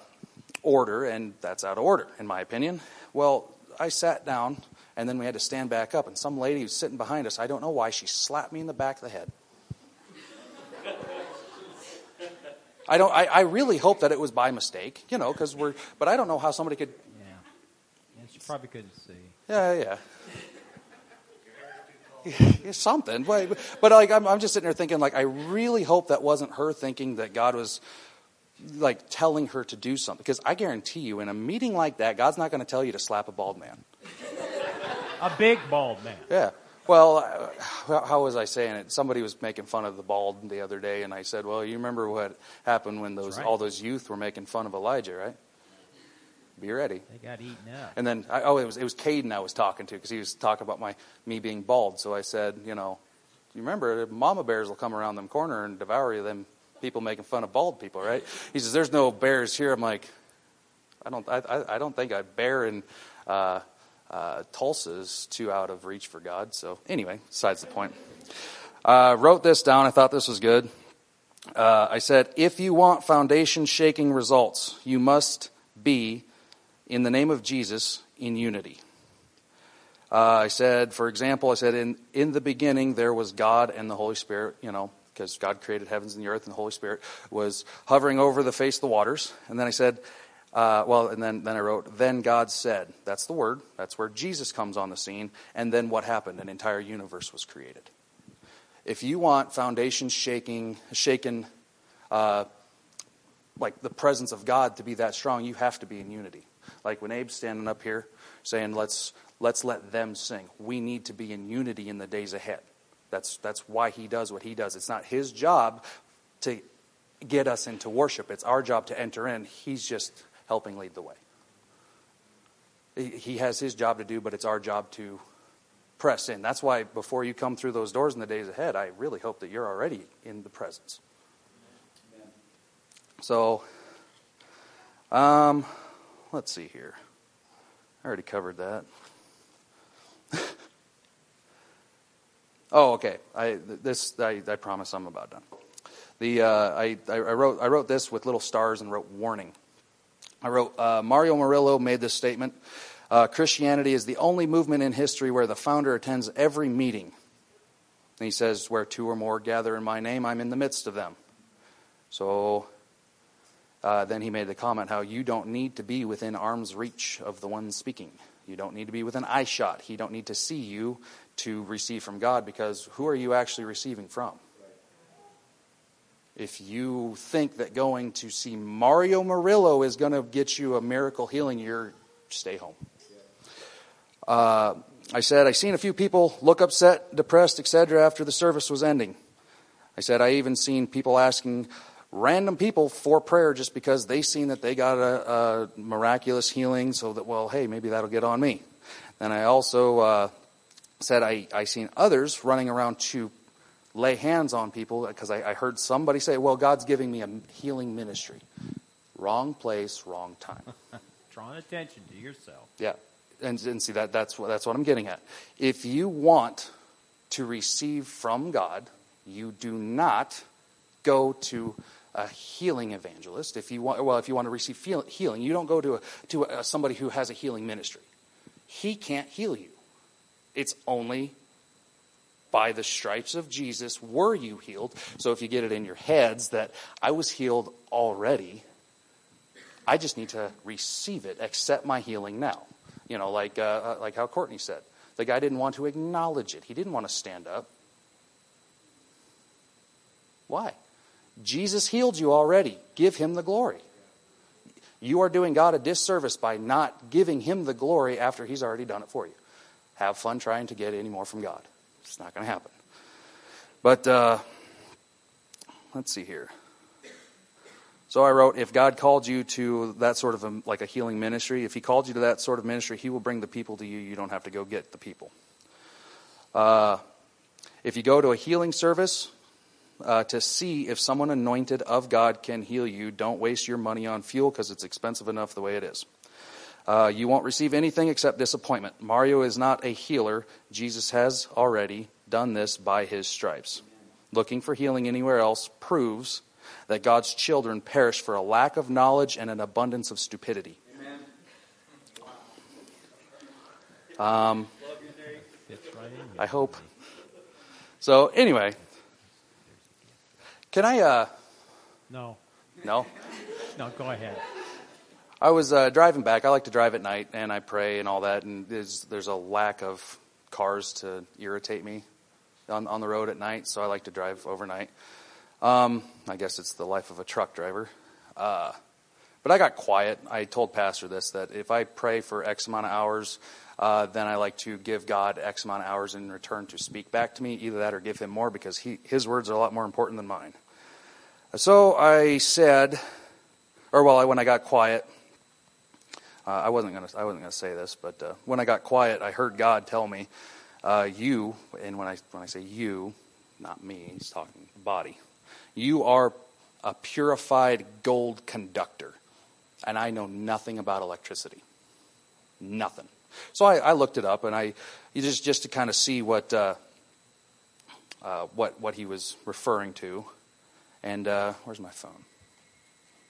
order, and that's out of order, in my opinion. Well, I sat down, and then we had to stand back up, and some lady was sitting behind us. I don't know why. She slapped me in the back of the head. I don't. I, I really hope that it was by mistake, you know, because we're. But I don't know how somebody could.
Yeah, yeah she probably couldn't see.
Yeah, yeah. something, but, but like I'm, I'm just sitting there thinking, like I really hope that wasn't her thinking that God was like telling her to do something. Because I guarantee you, in a meeting like that, God's not going to tell you to slap a bald man.
a big bald man.
Yeah. Well, uh, how was I saying it? Somebody was making fun of the bald the other day, and I said, "Well, you remember what happened when those right. all those youth were making fun of Elijah, right? Be ready."
They got eaten up.
And then, I, oh, it was it was Caden I was talking to because he was talking about my me being bald. So I said, you know, you remember, mama bears will come around them corner and devour you them people making fun of bald people, right? He says, "There's no bears here." I'm like, I don't, I, I don't think a bear in uh, uh, Tulsa is too out of reach for God. So anyway, besides the point. Uh, wrote this down. I thought this was good. Uh, I said, if you want foundation shaking results, you must be, in the name of Jesus, in unity. Uh, I said, for example, I said, in, in the beginning there was God and the Holy Spirit, you know, because God created heavens and the earth, and the Holy Spirit was hovering over the face of the waters. And then I said, uh, well, and then, then I wrote, then God said. That's the word. That's where Jesus comes on the scene. And then what happened? An entire universe was created. If you want foundations shaking, shaken, uh, like the presence of God to be that strong, you have to be in unity. Like when Abe's standing up here saying, let's, let's let them sing. We need to be in unity in the days ahead. That's, that's why he does what he does. It's not his job to get us into worship, it's our job to enter in. He's just helping lead the way. He has his job to do, but it's our job to press in. That's why before you come through those doors in the days ahead, I really hope that you're already in the presence. So, um, let's see here. I already covered that. Oh, okay. I this I, I promise I'm about done. The uh, I, I wrote I wrote this with little stars and wrote warning. I wrote uh, Mario Murillo made this statement. Uh, Christianity is the only movement in history where the founder attends every meeting. And he says, "Where two or more gather in my name, I'm in the midst of them." So uh, then he made the comment how you don't need to be within arm's reach of the one speaking. You don't need to be within eye shot. He don't need to see you to receive from God because who are you actually receiving from? If you think that going to see Mario Murillo is going to get you a miracle healing, you're stay home. Uh, I said I seen a few people look upset, depressed, etc. after the service was ending. I said I even seen people asking random people for prayer just because they seen that they got a, a miraculous healing, so that well, hey, maybe that'll get on me. And I also uh, said I, I seen others running around to lay hands on people because I, I heard somebody say, well, God's giving me a healing ministry. Wrong place, wrong time.
Drawing attention to yourself.
Yeah. And, and see that that's what that's what I'm getting at. If you want to receive from God, you do not go to a healing evangelist. If you want, well, if you want to receive healing, you don't go to a, to a, somebody who has a healing ministry. He can't heal you. It's only by the stripes of Jesus were you healed. So if you get it in your heads that I was healed already, I just need to receive it, accept my healing now. You know, like uh, uh like how Courtney said, the guy didn't want to acknowledge it. He didn't want to stand up. Why? Jesus healed you already. Give him the glory. You are doing God a disservice by not giving him the glory after he's already done it for you. Have fun trying to get any more from God. It's not going to happen. But uh, let's see here. So I wrote, if God called you to that sort of a, like a healing ministry, if He called you to that sort of ministry, He will bring the people to you. You don't have to go get the people. Uh, if you go to a healing service uh, to see if someone anointed of God can heal you, don't waste your money on fuel because it's expensive enough the way it is. Uh, you won't receive anything except disappointment. Mario is not a healer. Jesus has already done this by his stripes. Looking for healing anywhere else proves that God's children perish for a lack of knowledge and an abundance of stupidity. Um, I hope. So, anyway, can I? Uh,
No.
no?
No, go ahead.
I was uh, driving back. I like to drive at night, and I pray and all that. And there's there's a lack of cars to irritate me on on the road at night, so I like to drive overnight. Um, I guess it's the life of a truck driver. Uh, but I got quiet. I told Pastor this that if I pray for X amount of hours, uh, then I like to give God X amount of hours in return to speak back to me. Either that or give Him more because he, His words are a lot more important than mine. So I said, or well, when I got quiet, uh, I wasn't gonna I wasn't gonna say this, but uh, when I got quiet, I heard God tell me, uh, "You," and when I when I say you, not me, He's talking body. You are a purified gold conductor, and I know nothing about electricity, nothing. So I, I looked it up, and I just just to kind of see what uh, uh, what what he was referring to. And uh, where's my phone?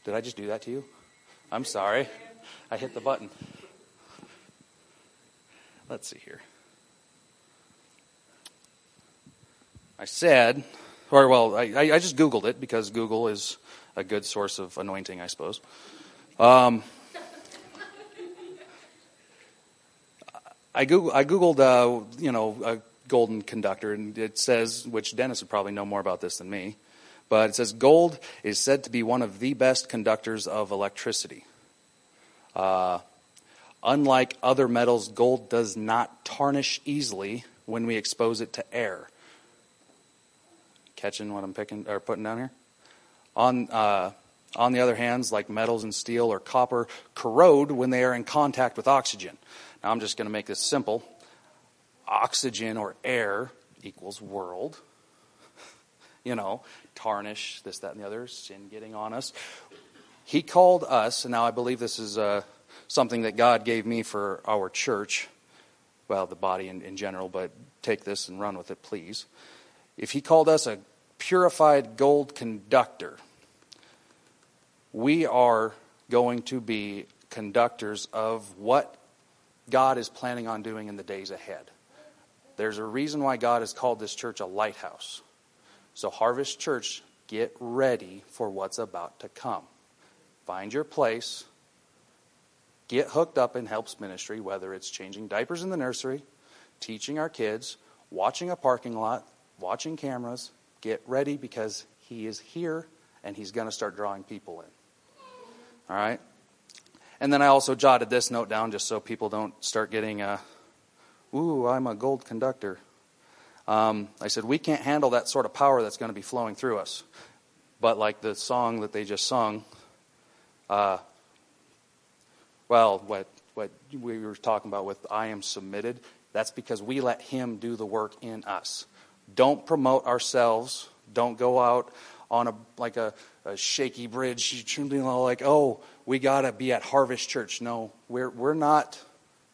Did I just do that to you? I'm sorry. I hit the button. Let's see here. I said, or well, I, I just Googled it because Google is a good source of anointing, I suppose. Um, I, Google, I Googled, uh, you know, a golden conductor, and it says, which Dennis would probably know more about this than me, but it says gold is said to be one of the best conductors of electricity. Uh, unlike other metals, gold does not tarnish easily when we expose it to air. Catching what I'm picking or putting down here? On, uh, on the other hand, like metals and steel or copper, corrode when they are in contact with oxygen. Now, I'm just going to make this simple. Oxygen or air equals world. You know, tarnish, this, that, and the other, sin getting on us. He called us, and now I believe this is uh, something that God gave me for our church, well, the body in, in general, but take this and run with it, please. If He called us a purified gold conductor, we are going to be conductors of what God is planning on doing in the days ahead. There's a reason why God has called this church a lighthouse. So, Harvest Church, get ready for what's about to come. Find your place. Get hooked up in helps ministry, whether it's changing diapers in the nursery, teaching our kids, watching a parking lot, watching cameras. Get ready because He is here and He's going to start drawing people in. All right? And then I also jotted this note down just so people don't start getting, uh, ooh, I'm a gold conductor. Um, I said, we can't handle that sort of power that's going to be flowing through us. But like the song that they just sung, uh, well, what, what we were talking about with I am submitted, that's because we let Him do the work in us. Don't promote ourselves. Don't go out on a like a, a shaky bridge, know, like, oh, we got to be at Harvest Church. No, we're, we're not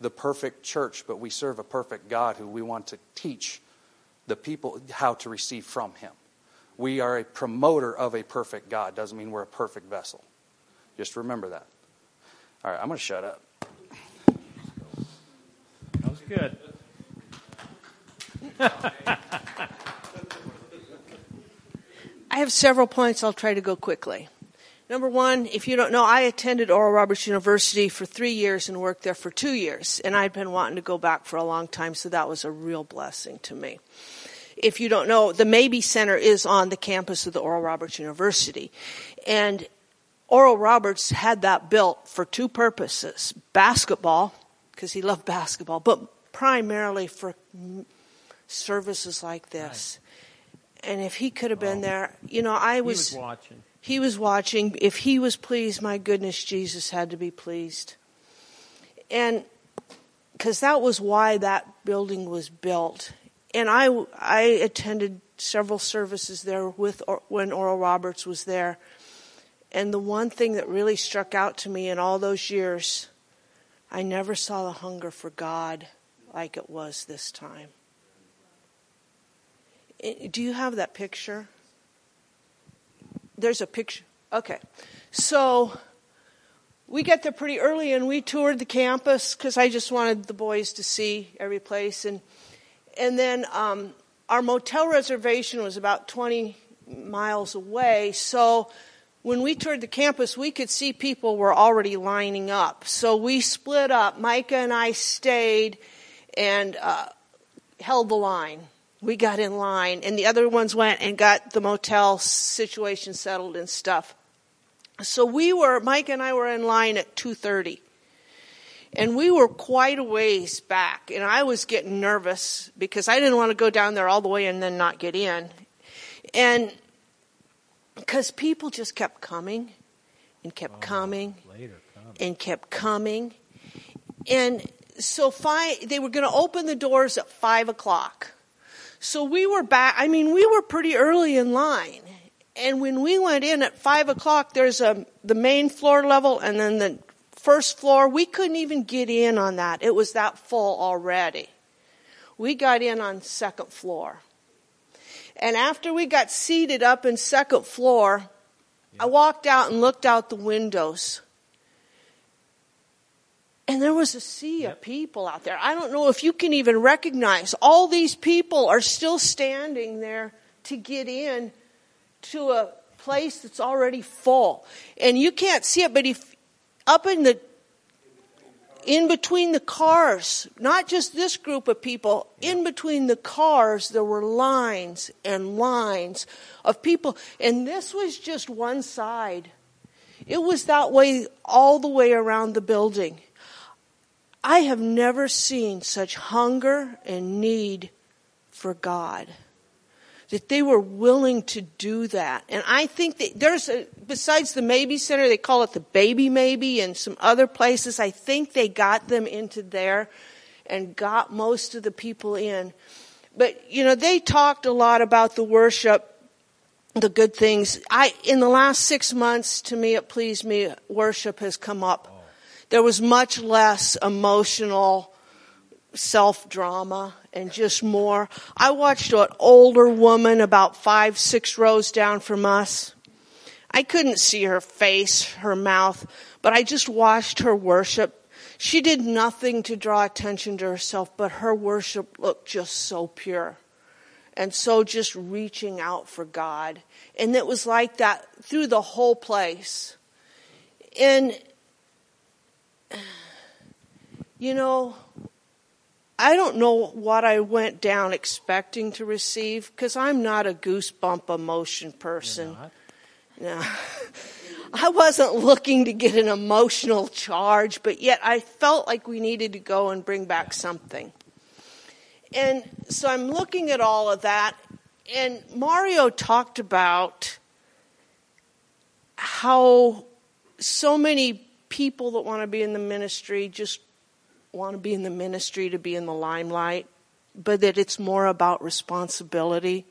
the perfect church, but we serve a perfect God who we want to teach the people how to receive from Him. We are a promoter of a perfect God. Doesn't mean we're a perfect vessel. Just remember that. All right, I'm going to shut up.
That was good.
I have several points. I'll try to go quickly. Number one, if you don't know, I attended Oral Roberts University for three years and worked there for two years. And I'd been wanting to go back for a long time, so that was a real blessing to me. If you don't know, the Mabee Center is on the campus of the Oral Roberts University. And Oral Roberts had that built for two purposes basketball, because he loved basketball, but primarily for services like this. And if he could have been there, you know, I
He
was,
was watching.
he was watching. If he was pleased, my goodness, Jesus had to be pleased. And because that was why that building was built. And I, I attended several services there with or, when Oral Roberts was there. And the one thing that really struck out to me in all those years, I never saw the hunger for God like it was this time. Do you have that picture? There's a picture. Okay. So we got there pretty early and we toured the campus because I just wanted the boys to see every place. And, and then um, our motel reservation was about 20 miles away. So when we toured the campus, we could see people were already lining up. So we split up. Micah and I stayed and uh, held the line. We got in line, and the other ones went and got the motel situation settled and stuff. So we were, Mike and I were in line at 2:30, and we were quite a ways back, and I was getting nervous because I didn't want to go down there all the way and then not get in, and because people just kept coming and kept oh, coming
Later,
and kept coming. And so five, they were going to open the doors at five o'clock. So we were back. I mean, we were pretty early in line. And when we went in at five o'clock, there's a the main floor level and then the first floor. We couldn't even get in on that. It was that full already. We got in on second floor. And after we got seated up in second floor, I walked out and looked out the windows. And there was a sea of people out there. I don't know if you can even recognize. All these people are still standing there to get in to a place that's already full. And you can't see it, but if up in the in between the cars, not just this group of people, in between the cars, there were lines and lines of people. And this was just one side. It was that way all the way around the building. I have never seen such hunger and need for God. That they were willing to do that. And I think that there's a, besides the Mabee Center, they call it the Baby Mabee and some other places. I think they got them into there and got most of the people in. But, you know, they talked a lot about the worship, the good things. I, in the last six months, to me, it pleased me, worship has come up. Oh. There was much less emotional self drama and just more. I watched an older woman about five, six rows down from us. I couldn't see her face, her mouth, but I just watched her worship. She did nothing to draw attention to herself, but her worship looked just so pure. And so just reaching out for God. And it was like that through the whole place. And, you know, I don't know what I went down expecting to receive because I'm not a goosebump emotion person. No. I wasn't looking to get an emotional charge, but yet I felt like we needed to go and bring back something. And so I'm looking at all of that, and Mario talked about how so many people that want to be in the ministry just want to be in the ministry to be in the limelight, but that it's more about responsibility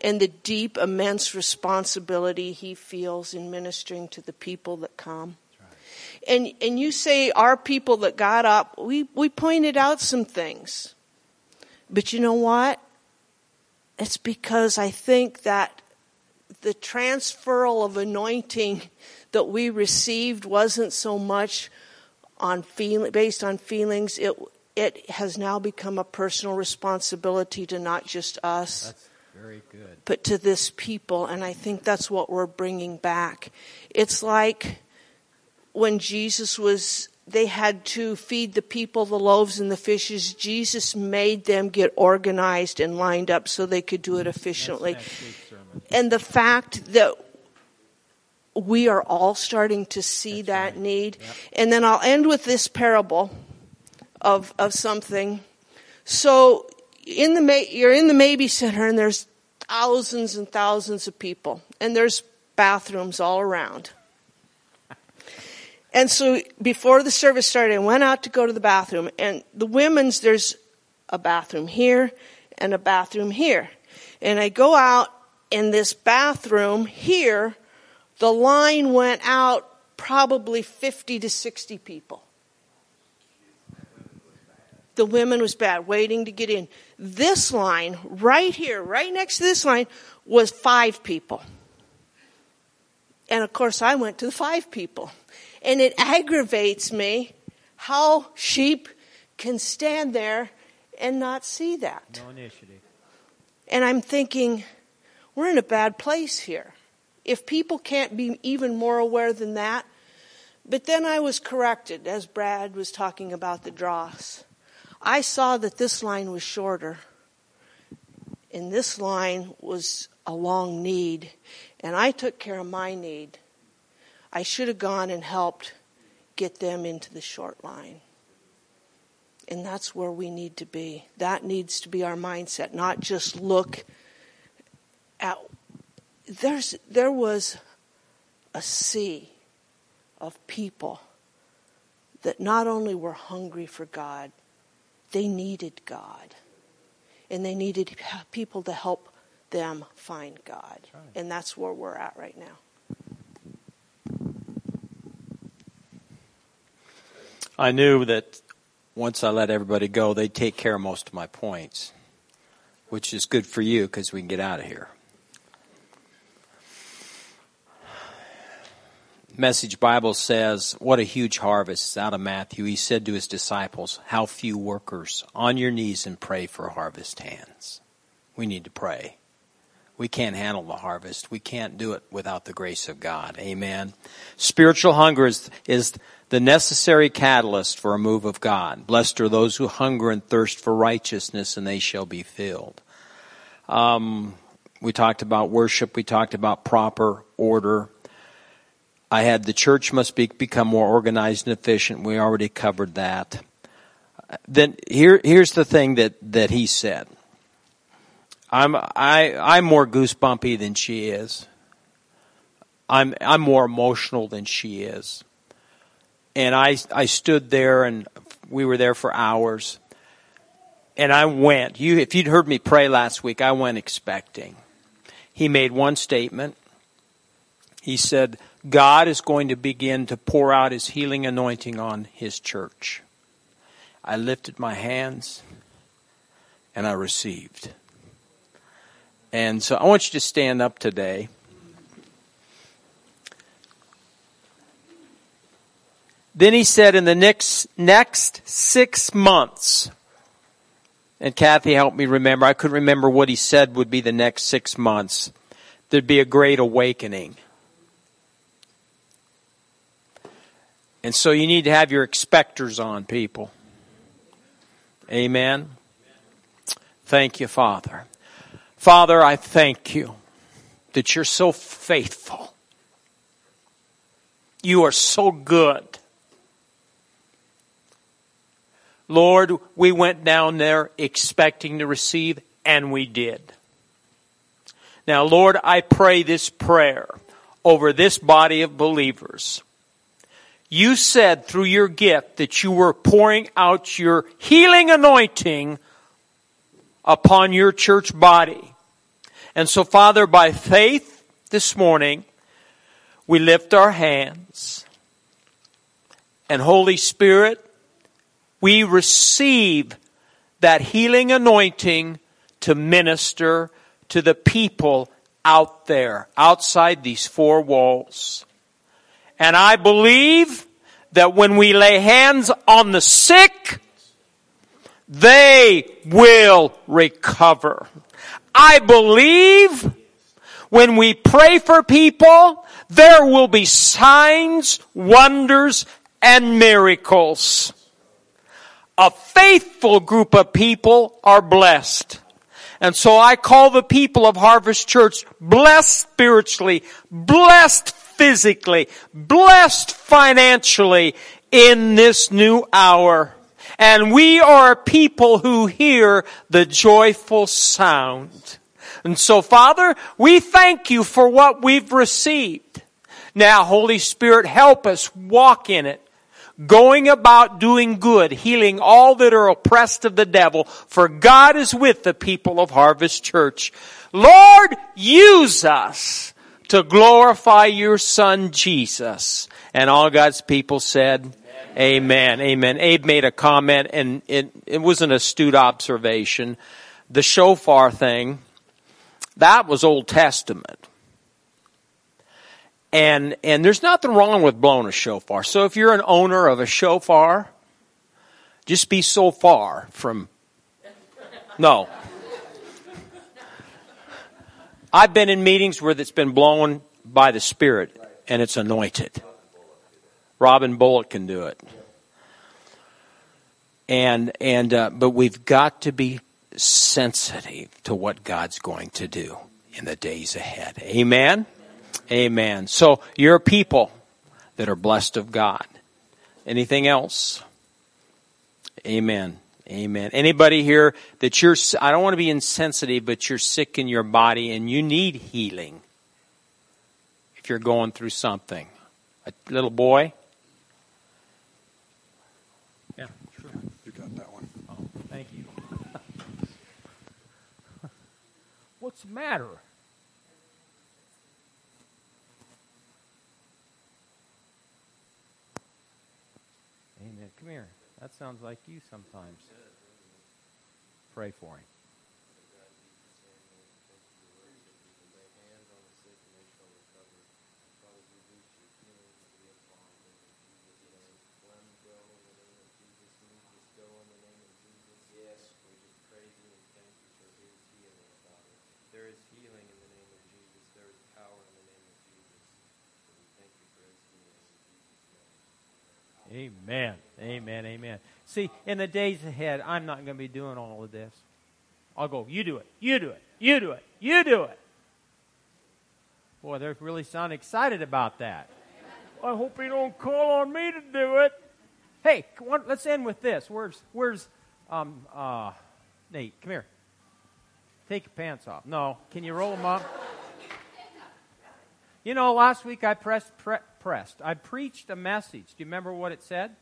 and the deep, immense responsibility he feels in ministering to the people that come. And and you say our people that got up, we, we pointed out some things. But you know what? it's because I think that the transferal of anointing that we received wasn't so much on feel, based on feelings. It it has now become a personal responsibility to not just us,
That's very good.
but to this people, and I think that's what we're bringing back. It's like when Jesus was. They had to feed the people the loaves and the fishes. Jesus made them get organized and lined up so they could do it efficiently.
Next week's sermon.
And the fact that we are all starting to see that need. And then I'll end with this parable of, of something. So in the, you're in the Mabee Center and there's thousands and thousands of people and there's bathrooms all around. And so before the service started, I went out to go to the bathroom and the women's, there's a bathroom here and a bathroom here. And I go out in this bathroom here, the line went out probably 50 to 60 people. The women was bad, waiting to get in. This line, right here, right next to this line, was five people. And of course, I went to the five people. And it aggravates me how sheep can stand there and not see that.
No initiative.
And I'm thinking, we're in a bad place here. If people can't be even more aware than that. But then I was corrected as Brad was talking about the dross. I saw that this line was shorter. And this line was a long need. And I took care of my need. I should have gone and helped get them into the short line. And that's where we need to be. That needs to be our mindset, not just look at there's there was a sea of people that not only were hungry for God, they needed God. And they needed people to help them find God. And that's where we're at right now.
I knew that once I let everybody go, they'd take care of most of my points, which is good for you because we can get out of here. Message Bible says, What a huge harvest. Out of Matthew. He said to his disciples, How few workers. On your knees and pray for harvest hands. We need to pray. We can't handle the harvest. We can't do it without the grace of God. Amen. Spiritual hunger is, is the necessary catalyst for a move of God. Blessed are those who hunger and thirst for righteousness, and they shall be filled. Um, we talked about worship. We talked about proper order. I had the church must be, become more organized and efficient. We already covered that. Then here, here's the thing that, that he said. I'm I I'm more goosebumpy than she is. I'm I'm more emotional than she is. And I I stood there and we were there for hours. And I went. You if you'd heard me pray last week, I went expecting. He made one statement. He said, God is going to begin to pour out his healing anointing on his church. I lifted my hands and I received. And so I want you to stand up today. Then he said, in the next, next six months, and Kathy helped me remember, I couldn't remember what he said would be the next six months, there'd be a great awakening. And so you need to have your expectors on, people. Amen. Thank you, Father. Father, I thank you that you're so faithful. You are so good. Lord, we went down there expecting to receive, and we did. Now, Lord, I pray this prayer over this body of believers. You said through your gift that you were pouring out your healing anointing upon your church body. And so, Father, by faith this morning, we lift our hands. And Holy Spirit, we receive that healing anointing to minister to the people out there, outside these four walls. And I believe that when we lay hands on the sick, they will recover. I believe when we pray for people, there will be signs, wonders, and miracles. A faithful group of people are blessed. And so I call the people of Harvest Church blessed spiritually, blessed physically, blessed financially in this new hour. And we are a people who hear the joyful sound. And so Father, we thank you for what we've received. Now, Holy Spirit, help us walk in it going about doing good, healing all that are oppressed of the devil, for God is with the people of Harvest Church. Lord, use us to glorify your son Jesus. And all God's people said, Amen. Amen. Abe made a comment and it, it was an astute observation. The shofar thing, that was Old Testament. And, and there's nothing wrong with blowing a shofar. So if you're an owner of a shofar, just be so far from, no. I've been in meetings where it's been blown by the Spirit and it's anointed. Robin Bullock can do it. And, and, uh, but we've got to be sensitive to what God's going to do in the days ahead. Amen? Amen. So you're a people that are blessed of God. Anything else? Amen. Amen. Anybody here that you're, I don't want to be insensitive, but you're sick in your body and you need healing. If you're going through something. A little boy? Yeah, sure.
You got that one.
Oh, thank you. What's the matter? Amen. Come here. That sounds like you sometimes. Pray for him.
There is healing in the name of Jesus. There is power in the name of Jesus. We thank you for his healing in Jesus' name.
Amen. Amen. Amen. See, in the days ahead, I'm not going to be doing all of this. I'll go, you do it. You do it. You do it. You do it. Boy, they really sound excited about that. I hope he don't call on me to do it. Hey, on, let's end with this. Where's where's um uh Nate? Come here. Take your pants off. No, can you roll them up? You know, last week I pressed, pre- pressed. I preached a message. Do you remember what it said?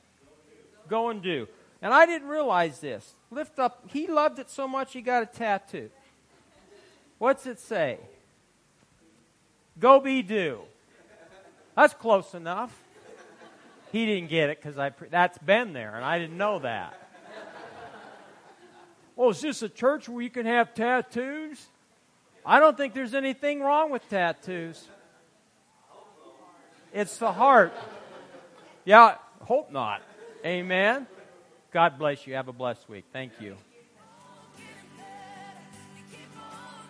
Go and do. And I didn't realize this. Lift up. He loved it so much he got a tattoo. What's it say? Go be do. That's close enough. He didn't get it because I pre- that's been there, and I didn't know that. Oh, is this a church where you can have tattoos? I don't think there's anything wrong with tattoos. It's the heart. Yeah, hope not. Amen. God bless you. Have a blessed week. Thank you.